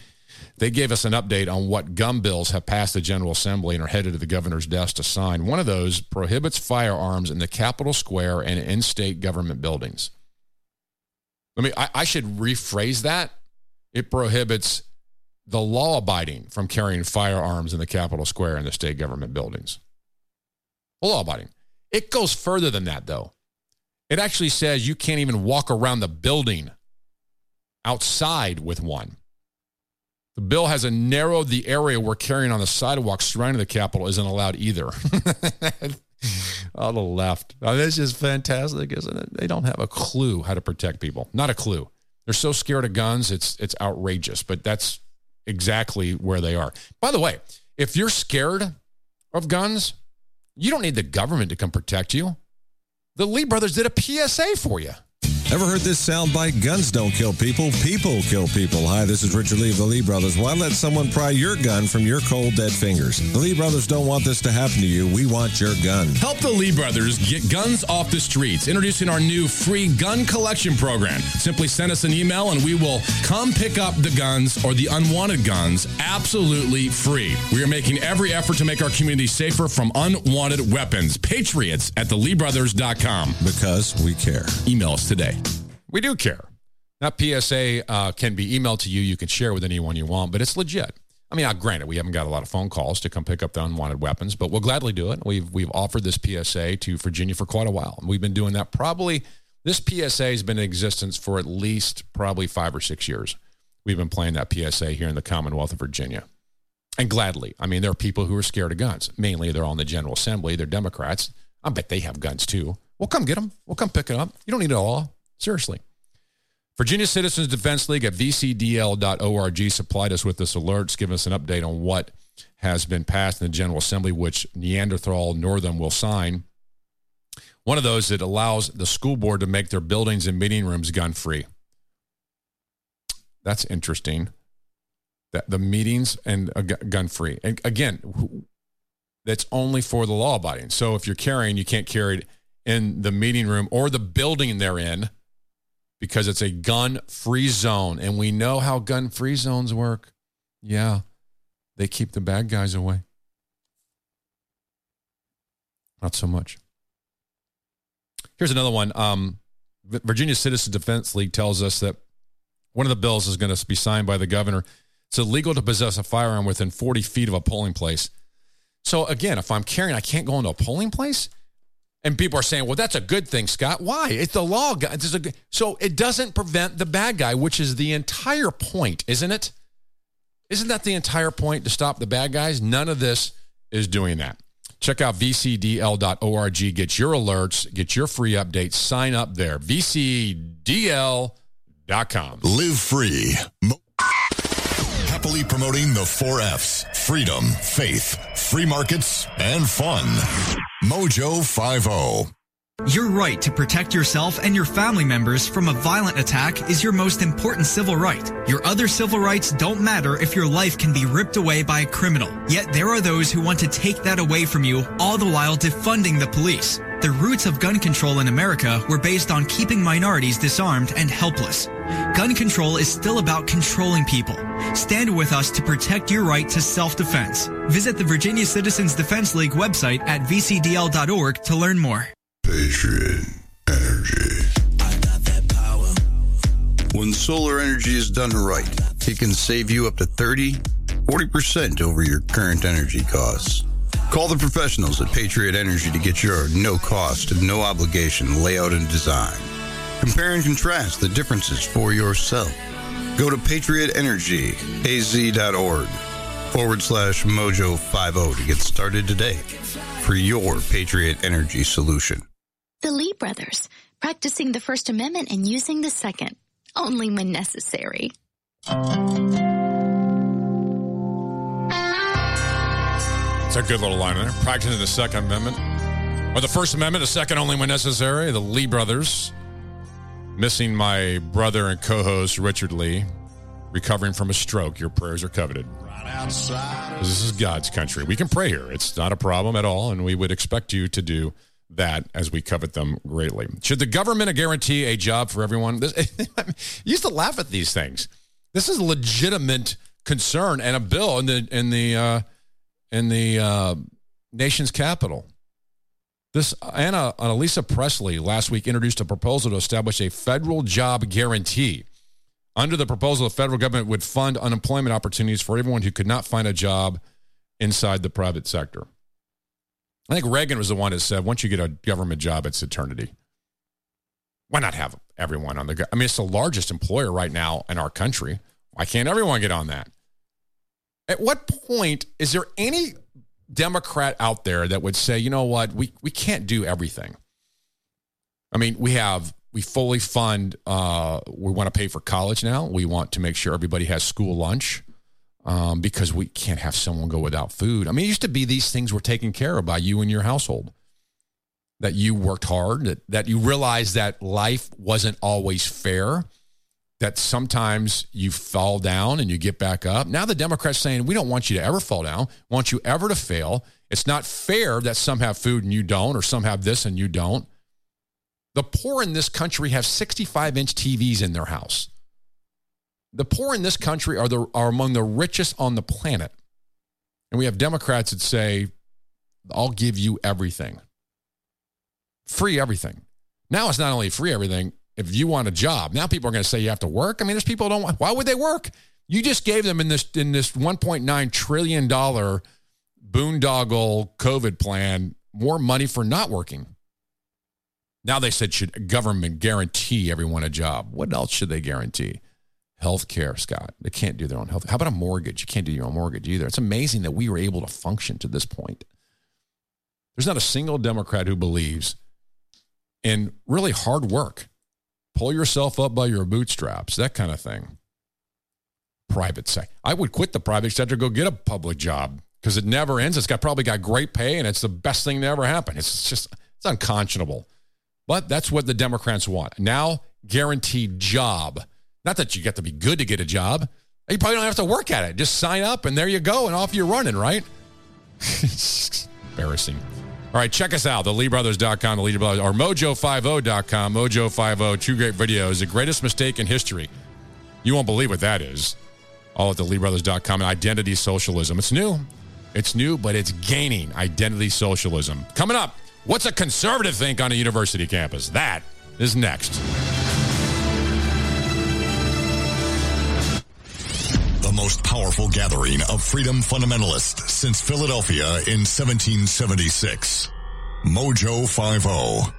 they gave us an update on what gun bills have passed the General Assembly and are headed to the governor's desk to sign. One of those prohibits firearms in the Capitol Square and in state government buildings. Let me I, I should rephrase that. It prohibits the law abiding from carrying firearms in the Capitol Square and the state government buildings. Law abiding. It goes further than that, though. It actually says you can't even walk around the building outside with one. The bill has narrowed the area where carrying on the sidewalk surrounding the Capitol isn't allowed either. on the left. Oh, this is fantastic, isn't it? They don't have a clue how to protect people. Not a clue. They're so scared of guns, it's it's outrageous, but that's exactly where they are. By the way, if you're scared of guns, you don't need the government to come protect you. The Lee brothers did a PSA for you. Ever heard this soundbite? Guns don't kill people, people kill people. Hi, this is Richard Lee of the Lee Brothers. Why let someone pry your gun from your cold, dead fingers? The Lee Brothers don't want this to happen to you. We want your gun. Help the Lee Brothers get guns off the streets. Introducing our new free gun collection program. Simply send us an email and we will come pick up the guns or the unwanted guns absolutely free. We are making every effort to make our community safer from unwanted weapons. Patriots at theleebrothers.com. Because we care. Email us today. We do care. That PSA uh, can be emailed to you. You can share with anyone you want, but it's legit. I mean, granted, we haven't got a lot of phone calls to come pick up the unwanted weapons, but we'll gladly do it. We've we've offered this PSA to Virginia for quite a while. We've been doing that probably. This PSA has been in existence for at least probably five or six years. We've been playing that PSA here in the Commonwealth of Virginia, and gladly. I mean, there are people who are scared of guns. Mainly, they're on the General Assembly. They're Democrats. I bet they have guns too. We'll come get them. We'll come pick it up. You don't need it all. Seriously. Virginia Citizens Defense League at vcdl.org supplied us with this alert, giving us an update on what has been passed in the General Assembly, which Neanderthal Northam will sign. One of those that allows the school board to make their buildings and meeting rooms gun free. That's interesting. That the meetings and uh, gun free. And again, that's only for the law abiding. So if you're carrying, you can't carry it in the meeting room or the building they're in because it's a gun free zone. And we know how gun free zones work. Yeah, they keep the bad guys away. Not so much. Here's another one. Um, Virginia Citizen Defense League tells us that one of the bills is going to be signed by the governor. It's illegal to possess a firearm within 40 feet of a polling place. So again, if I'm carrying, I can't go into a polling place. And people are saying, well, that's a good thing, Scott. Why? It's the law. It's a, so it doesn't prevent the bad guy, which is the entire point, isn't it? Isn't that the entire point to stop the bad guys? None of this is doing that. Check out vcdl.org. Get your alerts, get your free updates, sign up there. vcdl.com. Live free. Happily promoting the four F's freedom, faith, free markets, and fun. Mojo 50. Your right to protect yourself and your family members from a violent attack is your most important civil right. Your other civil rights don't matter if your life can be ripped away by a criminal. Yet there are those who want to take that away from you, all the while defunding the police. The roots of gun control in America were based on keeping minorities disarmed and helpless. Gun control is still about controlling people. Stand with us to protect your right to self-defense. Visit the Virginia Citizens Defense League website at vcdl.org to learn more. Patriot Energy. When solar energy is done right, it can save you up to 30, 40% over your current energy costs. Call the professionals at Patriot Energy to get your no cost and no obligation layout and design. Compare and contrast the differences for yourself. Go to patriotenergyaz.org forward slash mojo 50 to get started today for your Patriot Energy solution. Brothers, practicing the First Amendment and using the Second, only when necessary. It's a good little line in there. Practicing the Second Amendment. Or the First Amendment, the second only when necessary. The Lee brothers. Missing my brother and co host, Richard Lee. Recovering from a stroke. Your prayers are coveted. This is God's country. We can pray here. It's not a problem at all. And we would expect you to do that as we covet them greatly. Should the government guarantee a job for everyone? This, used to laugh at these things. This is a legitimate concern and a bill in the in the uh, in the uh, nation's capital. This Anna Annalisa Pressley last week introduced a proposal to establish a federal job guarantee. Under the proposal, the federal government would fund unemployment opportunities for everyone who could not find a job inside the private sector. I think Reagan was the one that said, once you get a government job, it's eternity. Why not have everyone on the? Go- I mean, it's the largest employer right now in our country. Why can't everyone get on that? At what point is there any Democrat out there that would say, you know what, we we can't do everything? I mean, we have we fully fund. Uh, we want to pay for college now. We want to make sure everybody has school lunch um, because we can't have someone go without food. I mean, it used to be these things were taken care of by you and your household. That you worked hard. That that you realized that life wasn't always fair that sometimes you fall down and you get back up. Now the Democrats saying we don't want you to ever fall down, want you ever to fail. It's not fair that some have food and you don't, or some have this and you don't. The poor in this country have 65 inch TVs in their house. The poor in this country are the are among the richest on the planet. And we have Democrats that say, I'll give you everything. Free everything. Now it's not only free everything, if you want a job. Now people are going to say you have to work. I mean, there's people don't want, why would they work? You just gave them in this in this 1.9 trillion dollar boondoggle COVID plan more money for not working. Now they said should government guarantee everyone a job? What else should they guarantee? Health care, Scott. They can't do their own health. How about a mortgage? You can't do your own mortgage either. It's amazing that we were able to function to this point. There's not a single Democrat who believes in really hard work pull yourself up by your bootstraps, that kind of thing. Private sector. I would quit the private sector, go get a public job because it never ends. It's got probably got great pay and it's the best thing to ever happen. It's just it's unconscionable. But that's what the Democrats want. Now, guaranteed job. Not that you got to be good to get a job. You probably don't have to work at it. Just sign up and there you go and off you're running, right? it's embarrassing. All right, check us out, theleebrothers.com, the Lee Brothers, or mojo50.com, mojo50, two great videos, the greatest mistake in history. You won't believe what that is. All at theleebrothers.com, identity socialism. It's new. It's new, but it's gaining identity socialism. Coming up, what's a conservative think on a university campus? That is next. The most powerful gathering of freedom fundamentalists since Philadelphia in 1776. Mojo 50.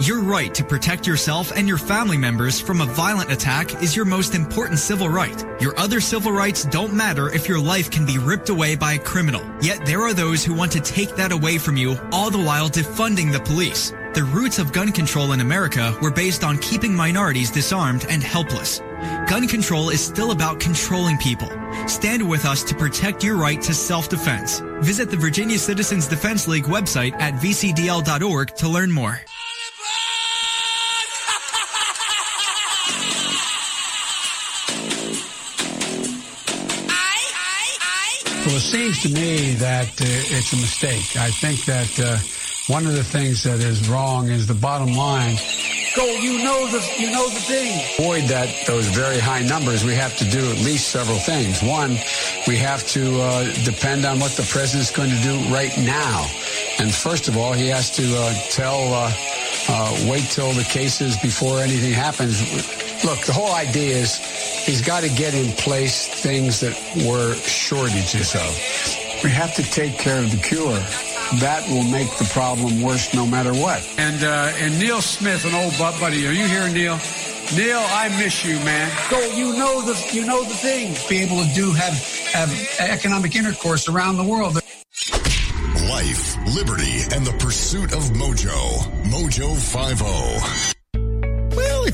Your right to protect yourself and your family members from a violent attack is your most important civil right. Your other civil rights don't matter if your life can be ripped away by a criminal. Yet there are those who want to take that away from you, all the while defunding the police. The roots of gun control in America were based on keeping minorities disarmed and helpless. Gun control is still about controlling people. Stand with us to protect your right to self-defense. Visit the Virginia Citizens Defense League website at vcdl.org to learn more. Well, it seems to me that uh, it's a mistake. I think that uh, one of the things that is wrong is the bottom line. Go, you know the you know the thing. Avoid that those very high numbers. We have to do at least several things. One, we have to uh, depend on what the president's going to do right now. And first of all, he has to uh, tell, uh, uh, wait till the cases before anything happens. Look, the whole idea is he's got to get in place things that were shortages of. We have to take care of the cure. That will make the problem worse no matter what. And uh, and Neil Smith, an old butt buddy, are you here, Neil? Neil, I miss you, man. Go, you know the you know the thing. Be able to do have have economic intercourse around the world. Life, liberty, and the pursuit of mojo. Mojo 50.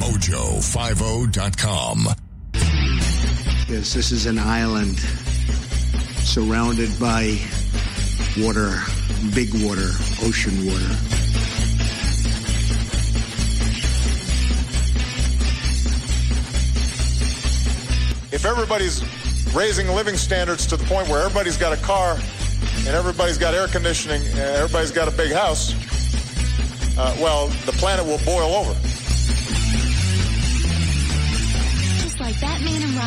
Mojo50.com. Yes, this is an island surrounded by water, big water, ocean water. If everybody's raising living standards to the point where everybody's got a car and everybody's got air conditioning and everybody's got a big house, uh, well, the planet will boil over.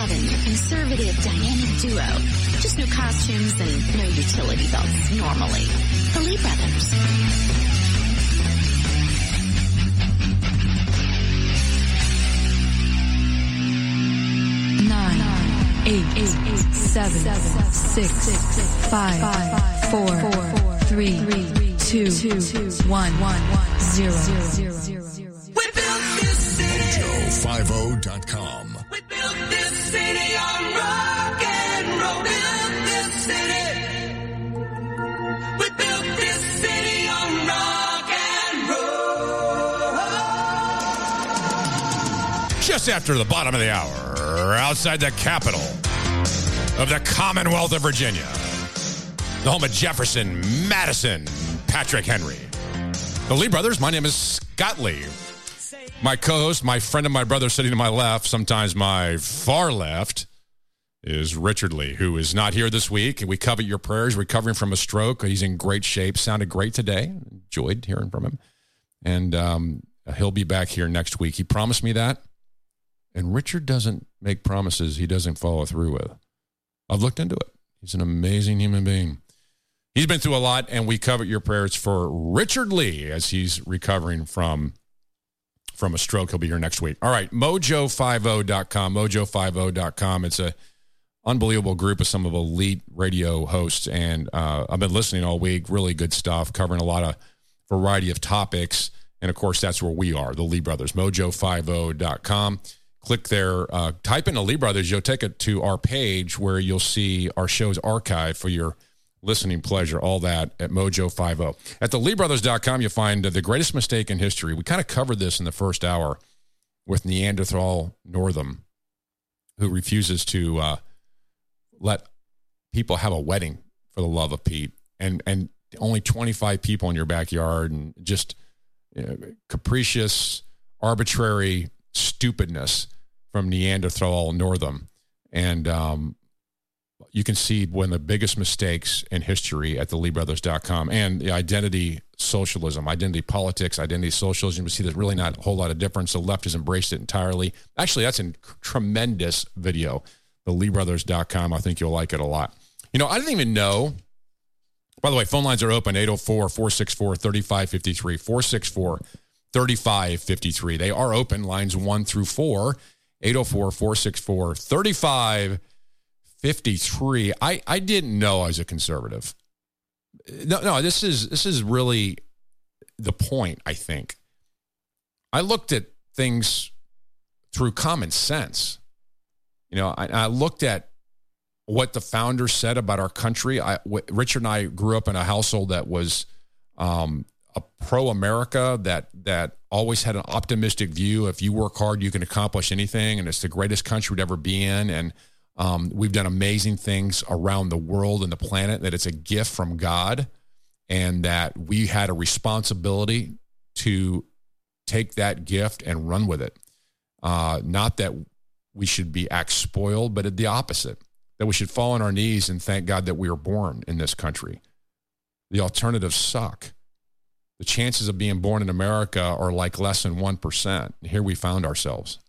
Robin, the conservative dynamic duo. Just no costumes and no utility belts normally. The Lee Brothers. nine, eight, seven, six, five, four, three, two, one, zero. Mojo50.com. Just after the bottom of the hour, outside the capital of the Commonwealth of Virginia, the home of Jefferson, Madison, Patrick Henry. The Lee brothers, my name is Scott Lee. My co host, my friend and my brother sitting to my left, sometimes my far left, is Richard Lee, who is not here this week. We covet your prayers, recovering from a stroke. He's in great shape, sounded great today. Enjoyed hearing from him. And um, he'll be back here next week. He promised me that. And Richard doesn't make promises he doesn't follow through with. I've looked into it. He's an amazing human being. He's been through a lot, and we covet your prayers for Richard Lee as he's recovering from from a stroke. He'll be here next week. All right, mojo50.com, mojo50.com. It's a unbelievable group of some of elite radio hosts, and uh, I've been listening all week. Really good stuff, covering a lot of variety of topics. And of course, that's where we are, the Lee Brothers, mojo50.com. Click there, uh, type in the Lee Brothers, you'll take it to our page where you'll see our show's archive for your listening pleasure, all that at mojo50. At the LeeBrothers.com, you'll find the greatest mistake in history. We kind of covered this in the first hour with Neanderthal Northam, who refuses to uh, let people have a wedding for the love of Pete, and and only 25 people in your backyard, and just you know, capricious, arbitrary stupidness from Neanderthal Northam, and um, you can see of the biggest mistakes in history at the LeeBrothers.com and the identity socialism, identity politics, identity socialism. You see there's really not a whole lot of difference. The left has embraced it entirely. Actually, that's a tremendous video. The LeeBrothers.com. I think you'll like it a lot. You know, I didn't even know. By the way, phone lines are open 804 464 3553. 464 3553. They are open, lines one through four. 804 464 3553. I, I didn't know I was a conservative. No, no, this is this is really the point, I think. I looked at things through common sense. You know, I, I looked at what the founders said about our country. I, Richard and I grew up in a household that was um, a pro America, that that always had an optimistic view. If you work hard, you can accomplish anything, and it's the greatest country to ever be in. And um, we've done amazing things around the world and the planet. That it's a gift from God, and that we had a responsibility to take that gift and run with it. Uh, not that we should be act spoiled, but the opposite. That we should fall on our knees and thank God that we were born in this country. The alternatives suck. The chances of being born in America are like less than 1%. Here we found ourselves.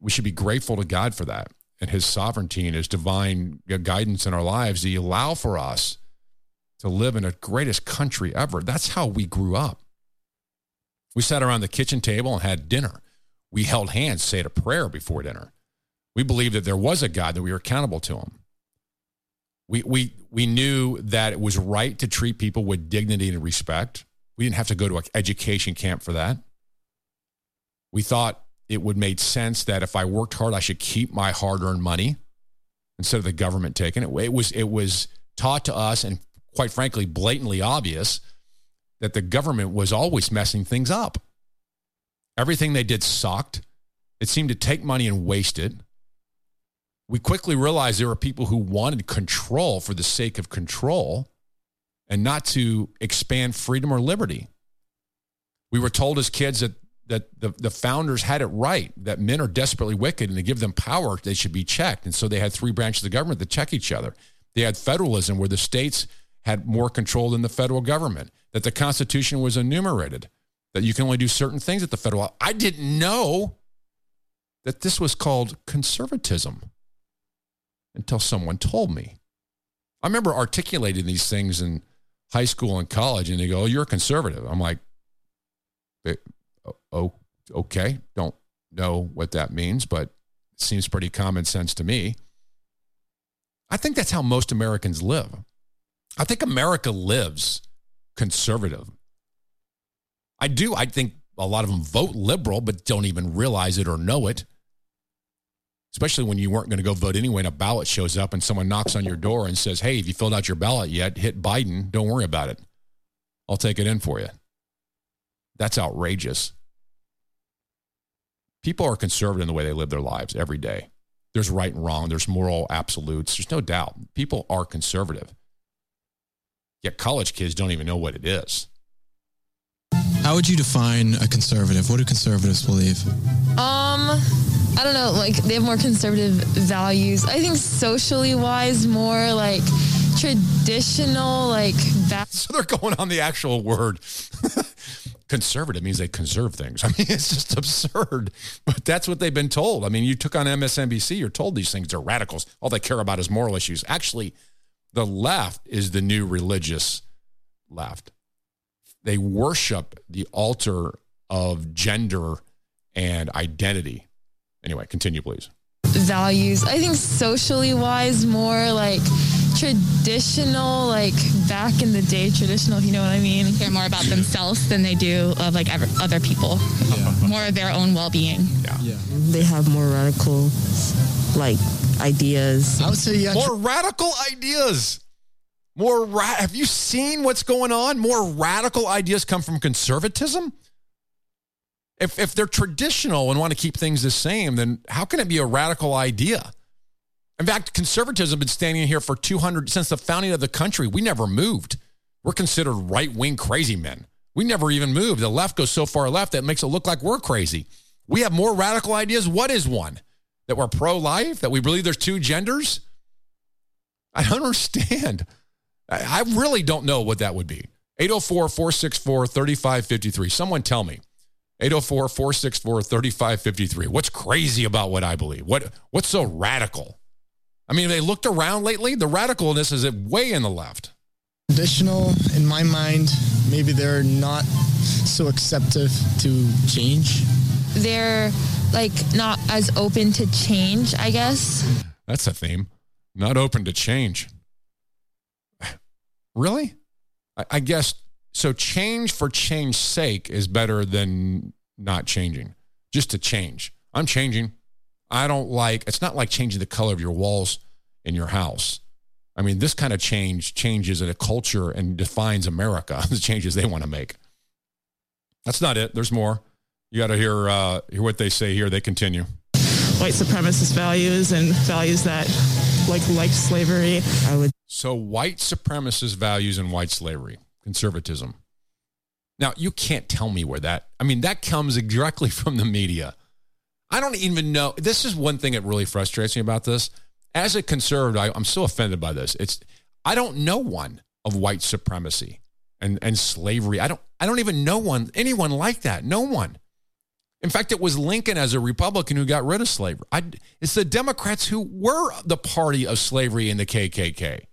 We should be grateful to God for that and his sovereignty and his divine guidance in our lives. He allow for us to live in the greatest country ever. That's how we grew up. We sat around the kitchen table and had dinner. We held hands, said a prayer before dinner. We believed that there was a God, that we were accountable to him. We, we, we knew that it was right to treat people with dignity and respect. We didn't have to go to an education camp for that. We thought it would make sense that if I worked hard, I should keep my hard-earned money instead of the government taking it. It was it was taught to us, and quite frankly, blatantly obvious that the government was always messing things up. Everything they did sucked. It seemed to take money and waste it. We quickly realized there were people who wanted control for the sake of control and not to expand freedom or liberty. We were told as kids that that the, the founders had it right, that men are desperately wicked and to give them power, they should be checked. And so they had three branches of government that check each other. They had federalism where the states had more control than the federal government, that the Constitution was enumerated, that you can only do certain things at the federal. I didn't know that this was called conservatism until someone told me. I remember articulating these things in high school and college, and they go, oh, You're a conservative. I'm like, Oh, okay. Don't know what that means, but it seems pretty common sense to me. I think that's how most Americans live. I think America lives conservative. I do. I think a lot of them vote liberal, but don't even realize it or know it. Especially when you weren't going to go vote anyway, and a ballot shows up and someone knocks on your door and says, Hey, have you filled out your ballot yet? Hit Biden. Don't worry about it. I'll take it in for you. That's outrageous. People are conservative in the way they live their lives every day. There's right and wrong, there's moral absolutes. There's no doubt. People are conservative. Yet college kids don't even know what it is. How would you define a conservative? What do conservatives believe? Um, I don't know. Like they have more conservative values. I think socially wise, more like traditional, like. Va- so they're going on the actual word. conservative means they conserve things. I mean, it's just absurd, but that's what they've been told. I mean, you took on MSNBC, you're told these things are radicals. All they care about is moral issues. Actually, the left is the new religious left. They worship the altar of gender and identity. Anyway, continue, please. values. I think socially wise, more like traditional, like back in the day, traditional, if you know what I mean. Care more about themselves than they do of like ever, other people. More of their own well being. Yeah. They have more radical, like, ideas. I would say, yeah. More radical ideas. More ra- have you seen what's going on? More radical ideas come from conservatism? If if they're traditional and want to keep things the same, then how can it be a radical idea? In fact, conservatism has been standing here for 200 since the founding of the country. We never moved. We're considered right-wing crazy men. We never even moved. The left goes so far left that it makes it look like we're crazy. We have more radical ideas. What is one? That we're pro-life? That we believe there's two genders? I don't understand. I I really don't know what that would be. 804 464 3553. Someone tell me. 804 464 3553. What's crazy about what I believe? What What's so radical? I mean, they looked around lately. The radicalness is way in the left. Traditional, in my mind, maybe they're not so acceptive to change. They're like not as open to change, I guess. That's a theme. Not open to change. Really? I, I guess so. Change for change's sake is better than not changing. Just to change. I'm changing. I don't like. It's not like changing the color of your walls in your house. I mean, this kind of change changes in a culture and defines America. the changes they want to make. That's not it. There's more. You got to hear uh, hear what they say here. They continue. white supremacist values and values that like like slavery. I would So, white supremacist values and white slavery, conservatism. Now, you can't tell me where that, I mean, that comes directly from the media. I don't even know. This is one thing that really frustrates me about this. As a conservative, I, I'm so offended by this. It's, I don't know one of white supremacy and, and slavery. I don't, I don't even know one, anyone like that. No one. In fact, it was Lincoln as a Republican who got rid of slavery. I, it's the Democrats who were the party of slavery in the KKK.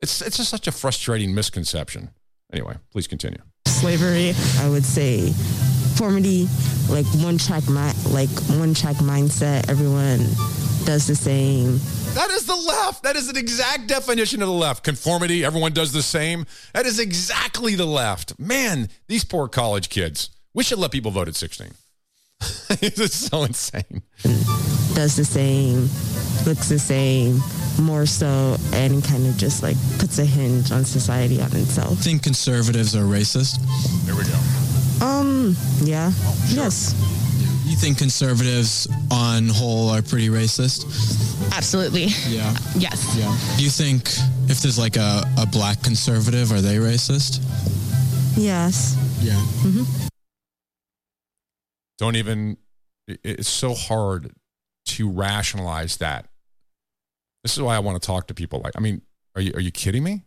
It's it's just such a frustrating misconception. Anyway, please continue. Slavery. I would say conformity, like one track, mi- like one track mindset. Everyone does the same. That is the left. That is an exact definition of the left. Conformity, everyone does the same. That is exactly the left. Man, these poor college kids. We should let people vote at 16. it's so insane. does the same, looks the same, more so, and kind of just like puts a hinge on society on itself. think conservatives are racist? There we go. Um, yeah, yes. You think conservatives on whole are pretty racist? Absolutely. Yeah. Yes. Yeah. Do you think if there's like a, a black conservative, are they racist? Yes. Yeah. hmm Don't even it's so hard to rationalize that. This is why I want to talk to people like, I mean, are you, are you kidding me?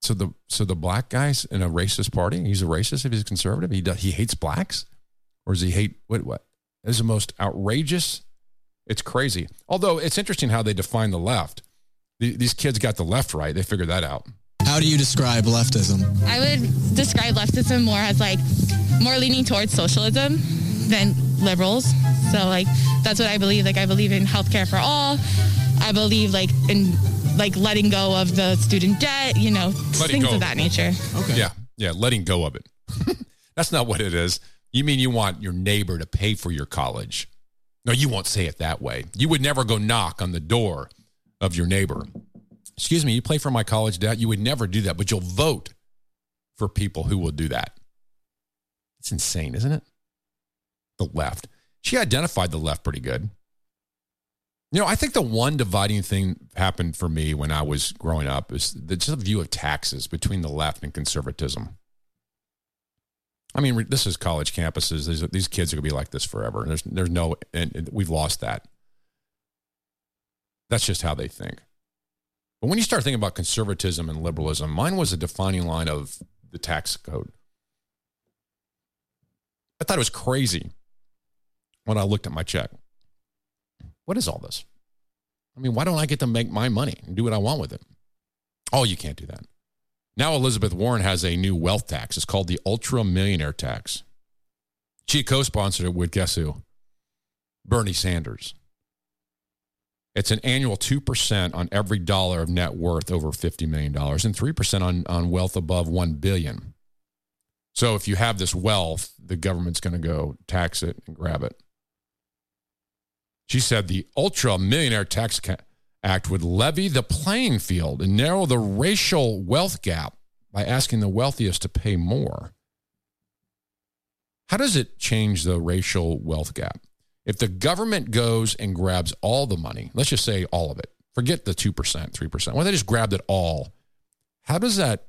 So the, so the black guy's in a racist party. He's a racist if he's a conservative. He does, he hates blacks or does he hate, what, what? This is the most outrageous. It's crazy. Although it's interesting how they define the left. The- These kids got the left right. They figured that out. How do you describe leftism? I would describe leftism more as like more leaning towards socialism than liberals. So like that's what I believe. Like I believe in healthcare for all. I believe like in like letting go of the student debt, you know, Letting things go of of that it. nature. Okay. Yeah. Yeah. Letting go of it. That's not what it is. You mean you want your neighbor to pay for your college? No, you won't say it that way. You would never go knock on the door of your neighbor. Excuse me, you pay for my college debt? You would never do that, but you'll vote for people who will do that. It's insane, isn't it? The left. She identified the left pretty good. You know, I think the one dividing thing happened for me when I was growing up is the just view of taxes between the left and conservatism. I mean, this is college campuses. These, these kids are going to be like this forever. There's, there's no, and, and we've lost that. That's just how they think. But when you start thinking about conservatism and liberalism, mine was a defining line of the tax code. I thought it was crazy when I looked at my check. What is all this? I mean, why don't I get to make my money and do what I want with it? Oh, you can't do that. Now Elizabeth Warren has a new wealth tax. It's called the Ultra Millionaire Tax. She co-sponsored it with guess who? Bernie Sanders. It's an annual 2% on every dollar of net worth over $50 million and 3% on, on wealth above $1 billion. So if you have this wealth, the government's going to go tax it and grab it. She said the Ultra Millionaire Tax Act would levy the playing field and narrow the racial wealth gap by asking the wealthiest to pay more. How does it change the racial wealth gap? If the government goes and grabs all the money, let's just say all of it, forget the 2%, 3%, when they just grabbed it all, how does that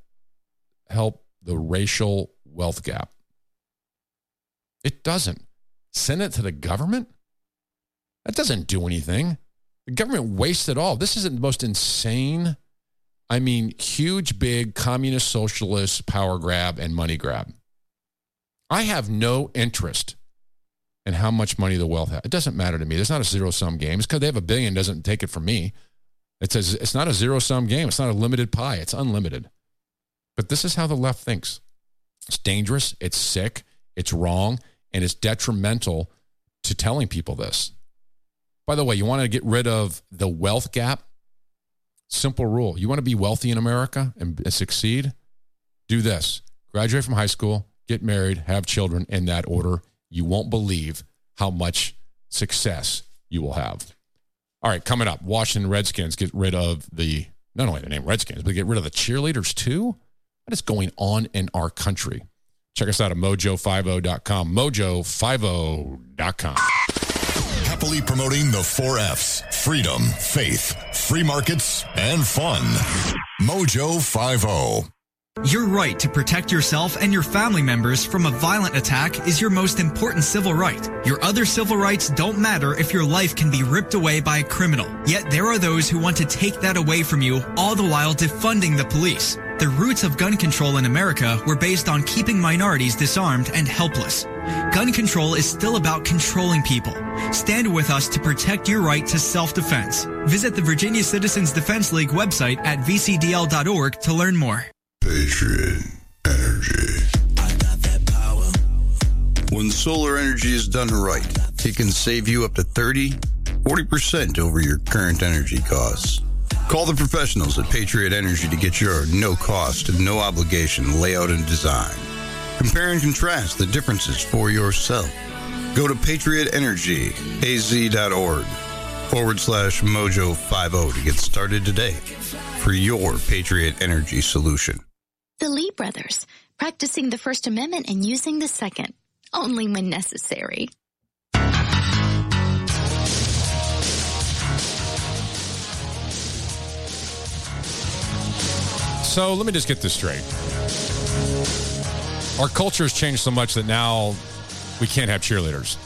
help the racial wealth gap? It doesn't. Send it to the government? That doesn't do anything. The government wastes it all. This isn't the most insane, I mean, huge, big communist socialist power grab and money grab. I have no interest in how much money the wealth has. It doesn't matter to me. It's not a zero sum game. It's because they have a billion doesn't take it from me. It says it's not a zero sum game. It's not a limited pie. It's unlimited. But this is how the left thinks. It's dangerous. It's sick. It's wrong. And it's detrimental to telling people this. By the way, you want to get rid of the wealth gap? Simple rule. You want to be wealthy in America and succeed? Do this graduate from high school, get married, have children in that order. You won't believe how much success you will have. All right, coming up, Washington Redskins get rid of the, not only the name Redskins, but get rid of the cheerleaders too? What is going on in our country? Check us out at mojo50.com. Mojo50.com. Happily promoting the four F's freedom, faith, free markets, and fun. Mojo 50. Your right to protect yourself and your family members from a violent attack is your most important civil right. Your other civil rights don't matter if your life can be ripped away by a criminal. Yet there are those who want to take that away from you, all the while defunding the police. The roots of gun control in America were based on keeping minorities disarmed and helpless. Gun control is still about controlling people. Stand with us to protect your right to self-defense. Visit the Virginia Citizens Defense League website at vcdl.org to learn more. Patriot Energy. When solar energy is done right, it can save you up to 30, 40% over your current energy costs. Call the professionals at Patriot Energy to get your no cost and no obligation layout and design. Compare and contrast the differences for yourself. Go to patriotenergyaz.org forward slash mojo 50 to get started today for your Patriot Energy solution. The Lee brothers, practicing the First Amendment and using the Second, only when necessary. So let me just get this straight. Our culture has changed so much that now we can't have cheerleaders.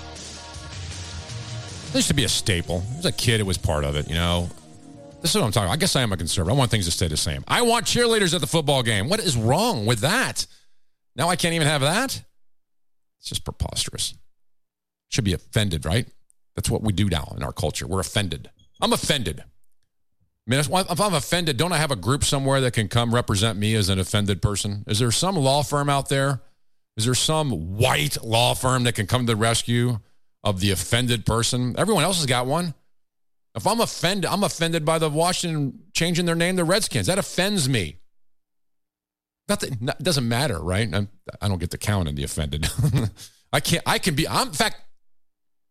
There used to be a staple. As a kid, it was part of it, you know. This is what I'm talking about. I guess I am a conservative. I want things to stay the same. I want cheerleaders at the football game. What is wrong with that? Now I can't even have that? It's just preposterous. Should be offended, right? That's what we do now in our culture. We're offended. I'm offended. I mean, if I'm offended, don't I have a group somewhere that can come represent me as an offended person? Is there some law firm out there? Is there some white law firm that can come to the rescue of the offended person? Everyone else has got one. If I'm offended, I'm offended by the Washington changing their name to Redskins. That offends me. Nothing doesn't matter, right? I'm, I do not get to count in the offended. I can't. I can be. I'm in fact.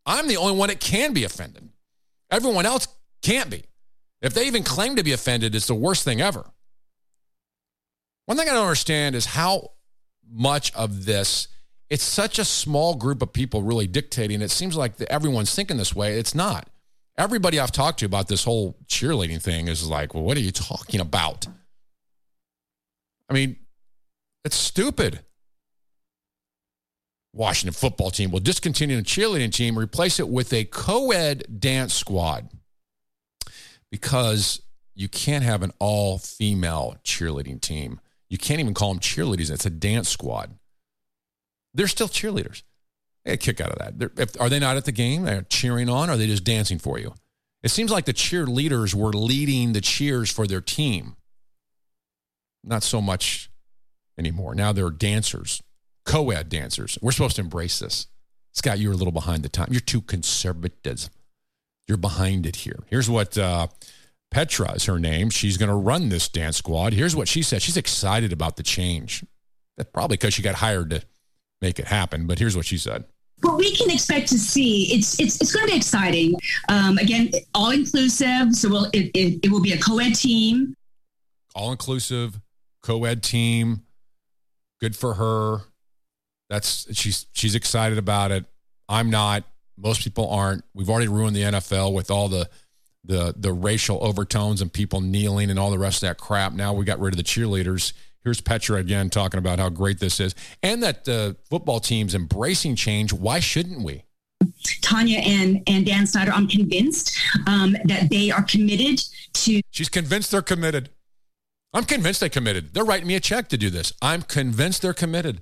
I'm the only one that can be offended. Everyone else can't be. If they even claim to be offended, it's the worst thing ever. One thing I don't understand is how much of this, it's such a small group of people really dictating. It seems like everyone's thinking this way. It's not. Everybody I've talked to about this whole cheerleading thing is like, well, what are you talking about? I mean, it's stupid. Washington football team will discontinue the cheerleading team, replace it with a co ed dance squad because you can't have an all female cheerleading team. You can't even call them cheerleaders. It's a dance squad. They're still cheerleaders. They a kick out of that. If, are they not at the game? They're cheering on, or are they just dancing for you? It seems like the cheerleaders were leading the cheers for their team. Not so much anymore. Now they're dancers, co ed dancers. We're supposed to embrace this. Scott, you're a little behind the time. You're too conservative. You're behind it here. Here's what uh, Petra is her name. She's going to run this dance squad. Here's what she said. She's excited about the change. That's probably because she got hired to make it happen. But here's what she said. What we can expect to see, it's it's it's going to be exciting. Um, again, all inclusive. So we'll, it, it it will be a co-ed team. All inclusive, co-ed team. Good for her. That's she's she's excited about it. I'm not. Most people aren't. We've already ruined the NFL with all the the the racial overtones and people kneeling and all the rest of that crap. Now we got rid of the cheerleaders. Here's Petra again talking about how great this is and that the football team's embracing change. Why shouldn't we? Tanya and and Dan Snyder, I'm convinced um, that they are committed to. She's convinced they're committed. I'm convinced they committed. They're writing me a check to do this. I'm convinced they're committed.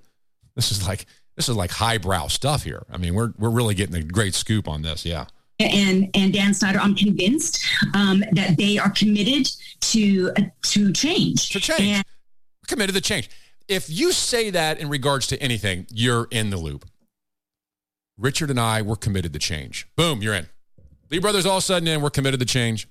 This is like this is like highbrow stuff here. I mean, we're we're really getting a great scoop on this. Yeah. And and Dan Snyder, I'm convinced um, that they are committed to uh, to change. To change. And- committed to change. If you say that in regards to anything, you're in the loop. Richard and I, we're committed to change. Boom, you're in. Lee Brothers all of a sudden in, we're committed to change.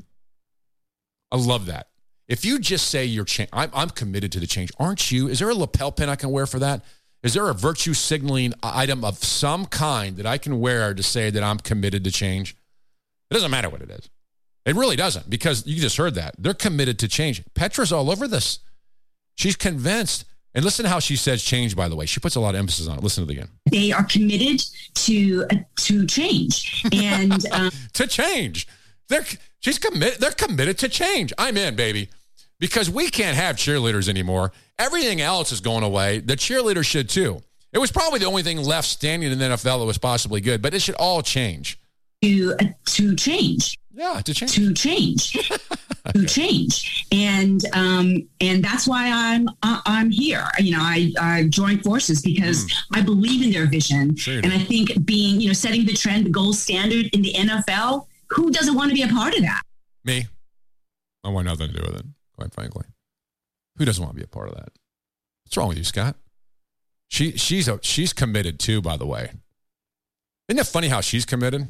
I love that. If you just say you're cha- I'm, I'm committed to the change, aren't you? Is there a lapel pin I can wear for that? Is there a virtue signaling item of some kind that I can wear to say that I'm committed to change? It doesn't matter what it is. It really doesn't because you just heard that. They're committed to change. Petra's all over this. She's convinced. And listen to how she says change, by the way. She puts a lot of emphasis on it. Listen to it again. They are committed to uh, to change and um, to change. They're she's committed. They're committed to change. I'm in, baby, because we can't have cheerleaders anymore. Everything else is going away. The cheerleaders should too. It was probably the only thing left standing in the NFL that was possibly good, but it should all change. To uh, to change. Yeah, to change. To change. okay. To change. And um and that's why I'm I'm here. You know, I, I joined forces because mm. I believe in their vision. Sure and I think being, you know, setting the trend, the gold standard in the NFL, who doesn't want to be a part of that? Me. I want nothing to do with it, quite frankly. Who doesn't want to be a part of that? What's wrong with you, Scott? She she's a, she's committed too, by the way. Isn't it funny how she's committed?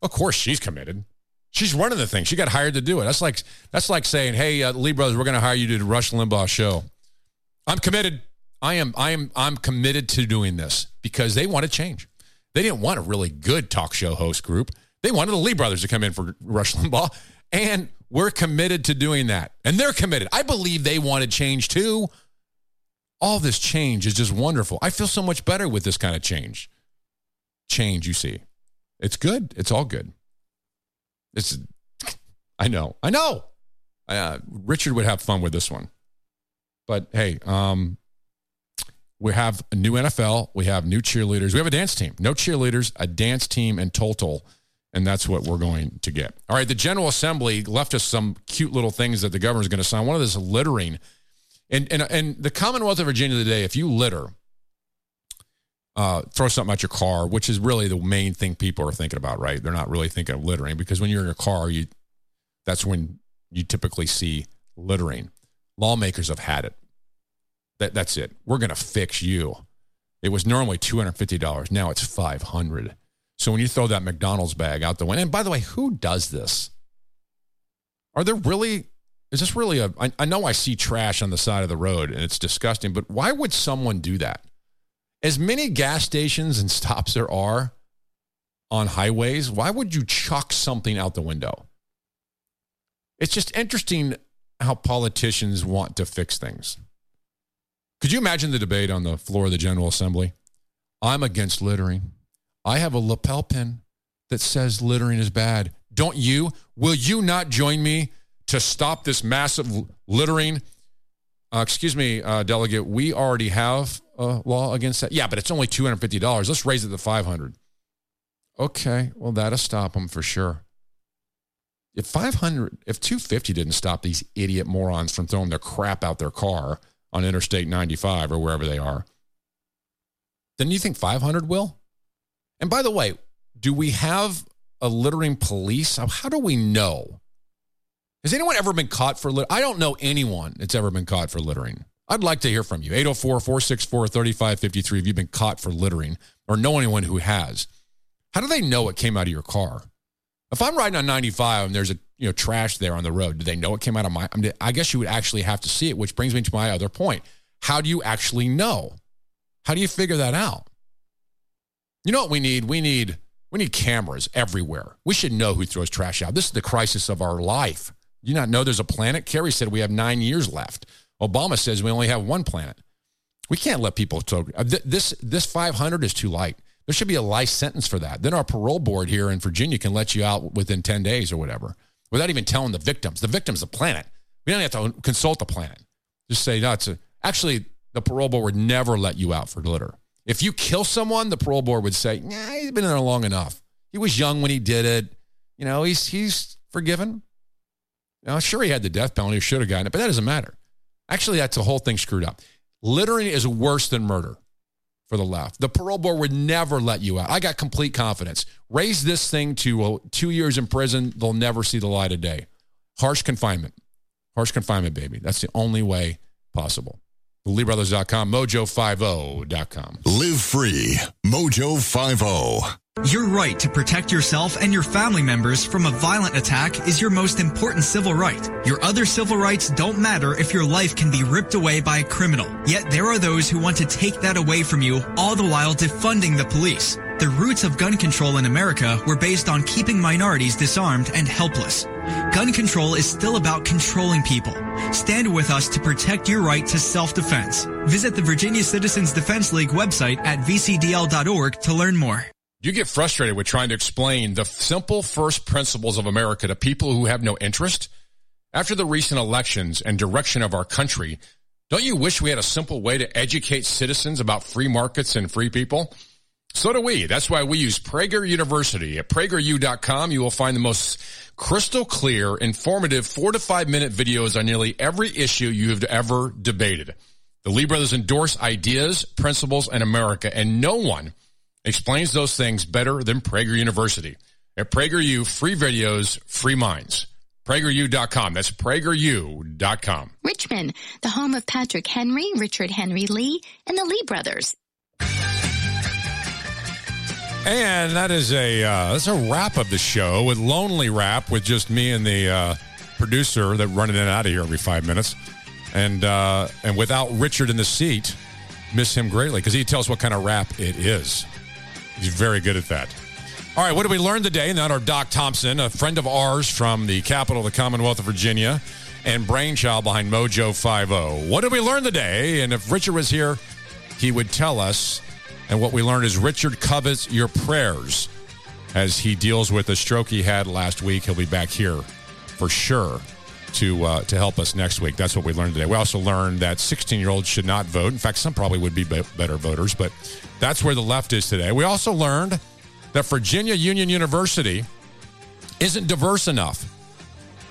Of course she's committed. She's running the thing. She got hired to do it. That's like that's like saying, "Hey, uh, Lee Brothers, we're going to hire you to do the Rush Limbaugh show." I'm committed. I am. I am. I'm committed to doing this because they want to change. They didn't want a really good talk show host group. They wanted the Lee Brothers to come in for Rush Limbaugh, and we're committed to doing that. And they're committed. I believe they wanted change too. All this change is just wonderful. I feel so much better with this kind of change. Change, you see. It's good. It's all good. It's, I know, I know. Uh, Richard would have fun with this one, but hey, um, we have a new NFL. We have new cheerleaders. We have a dance team. No cheerleaders, a dance team in total. And that's what we're going to get. All right. The General Assembly left us some cute little things that the governor's going to sign. One of this littering. And, and, and the Commonwealth of Virginia today, if you litter, uh, throw something at your car, which is really the main thing people are thinking about, right? They're not really thinking of littering because when you're in a car, you that's when you typically see littering. Lawmakers have had it. That that's it. We're going to fix you. It was normally two hundred fifty dollars. Now it's five hundred. So when you throw that McDonald's bag out the window, and by the way, who does this? Are there really? Is this really a? I, I know I see trash on the side of the road and it's disgusting, but why would someone do that? As many gas stations and stops there are on highways, why would you chuck something out the window? It's just interesting how politicians want to fix things. Could you imagine the debate on the floor of the General Assembly? I'm against littering. I have a lapel pin that says littering is bad. Don't you? Will you not join me to stop this massive littering? Uh, excuse me, uh, delegate. We already have a law against that? Yeah, but it's only two hundred fifty dollars. Let's raise it to five hundred. Okay, well that'll stop them for sure. If five hundred, if two fifty didn't stop these idiot morons from throwing their crap out their car on Interstate ninety five or wherever they are, then you think five hundred will? And by the way, do we have a littering police? How do we know? Has anyone ever been caught for littering? I don't know anyone that's ever been caught for littering. I'd like to hear from you. 804 464 3553 if you've been caught for littering or know anyone who has. How do they know it came out of your car? If I'm riding on 95 and there's a you know trash there on the road, do they know it came out of my? I, mean, I guess you would actually have to see it, which brings me to my other point. How do you actually know? How do you figure that out? You know what we need? We need we need cameras everywhere. We should know who throws trash out. This is the crisis of our life. You not know there's a planet? Kerry said we have nine years left. Obama says we only have one planet. We can't let people throw uh, this. This 500 is too light. There should be a life sentence for that. Then our parole board here in Virginia can let you out within 10 days or whatever, without even telling the victims. The victim's the planet. We don't have to consult the planet. Just say no. It's a, actually the parole board would never let you out for litter. If you kill someone, the parole board would say, "Nah, he's been in there long enough. He was young when he did it. You know, he's he's forgiven." Now, sure, he had the death penalty, He should have gotten it, but that doesn't matter. Actually, that's the whole thing screwed up. Littering is worse than murder for the left. The parole board would never let you out. I got complete confidence. Raise this thing to uh, two years in prison, they'll never see the light of day. Harsh confinement. Harsh confinement, baby. That's the only way possible. LeeBrothers.com, Mojo50.com. Live free. Mojo50. Your right to protect yourself and your family members from a violent attack is your most important civil right. Your other civil rights don't matter if your life can be ripped away by a criminal. Yet there are those who want to take that away from you, all the while defunding the police. The roots of gun control in America were based on keeping minorities disarmed and helpless. Gun control is still about controlling people. Stand with us to protect your right to self-defense. Visit the Virginia Citizens Defense League website at vcdl.org to learn more. You get frustrated with trying to explain the simple first principles of America to people who have no interest? After the recent elections and direction of our country, don't you wish we had a simple way to educate citizens about free markets and free people? So do we. That's why we use Prager University. At prageru.com, you will find the most crystal clear, informative four to five minute videos on nearly every issue you have ever debated. The Lee brothers endorse ideas, principles, and America, and no one explains those things better than Prager University. At PragerU, free videos, free minds. PragerU.com. That's PragerU.com. Richmond, the home of Patrick Henry, Richard Henry Lee, and the Lee brothers. And that is a uh, that's a wrap of the show with lonely wrap with just me and the uh, producer that running in and out of here every five minutes, and uh, and without Richard in the seat, miss him greatly because he tells what kind of rap it is. He's very good at that. All right, what did we learn today? Not our Doc Thompson, a friend of ours from the capital of the Commonwealth of Virginia and brainchild behind Mojo 50. What did we learn today? And if Richard was here, he would tell us. And what we learned is Richard covets your prayers as he deals with the stroke he had last week. He'll be back here for sure to uh, to help us next week. That's what we learned today. We also learned that 16 year olds should not vote. In fact, some probably would be, be better voters, but that's where the left is today. We also learned that Virginia Union University isn't diverse enough.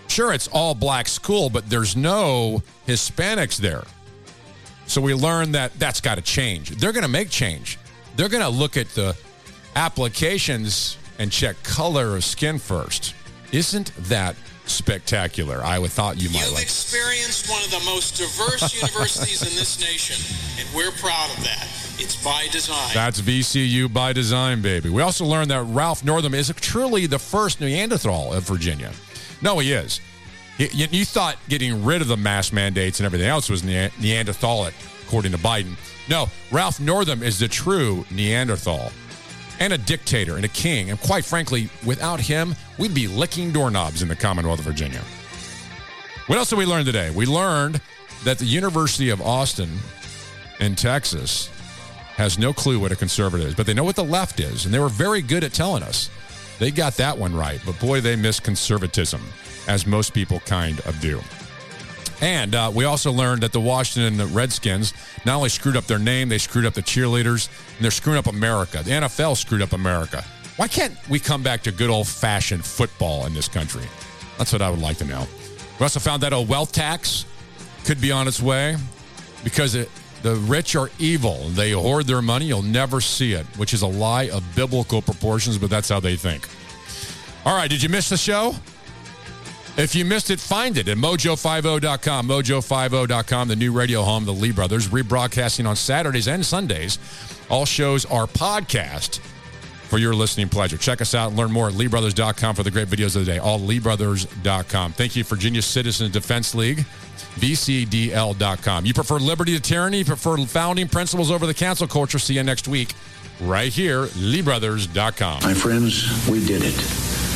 Sure, it's all black school, but there's no Hispanics there. So we learned that that's got to change. They're going to make change. They're going to look at the applications and check color of skin first. Isn't that spectacular? I would thought you might You've like. experienced one of the most diverse universities in this nation, and we're proud of that. It's by design. That's VCU by design, baby. We also learned that Ralph Northam is truly the first Neanderthal of Virginia. No, he is. You, you thought getting rid of the mask mandates and everything else was ne- Neanderthalic, according to Biden. No, Ralph Northam is the true Neanderthal and a dictator and a king. And quite frankly, without him, we'd be licking doorknobs in the Commonwealth of Virginia. What else did we learn today? We learned that the University of Austin in Texas has no clue what a conservative is, but they know what the left is, and they were very good at telling us. They got that one right, but boy, they miss conservatism, as most people kind of do. And uh, we also learned that the Washington Redskins not only screwed up their name, they screwed up the cheerleaders, and they're screwing up America. The NFL screwed up America. Why can't we come back to good old fashioned football in this country? That's what I would like to know. We also found that a wealth tax could be on its way because it, the rich are evil. They hoard their money. You'll never see it, which is a lie of biblical proportions, but that's how they think. All right, did you miss the show? If you missed it, find it at mojo50.com. Mojo50.com, the new radio home of the Lee Brothers, rebroadcasting on Saturdays and Sundays. All shows are podcast for your listening pleasure. Check us out and learn more at LeeBrothers.com for the great videos of the day. All LeeBrothers.com. Thank you, Virginia Citizens Defense League. VCDL.com. You prefer liberty to tyranny? You prefer founding principles over the cancel culture? See you next week right here, LeeBrothers.com. My friends, we did it.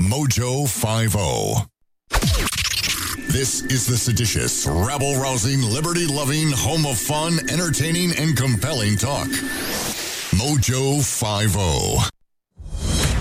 Mojo 50. This is the seditious, rabble rousing, liberty loving, home of fun, entertaining, and compelling talk. Mojo 50.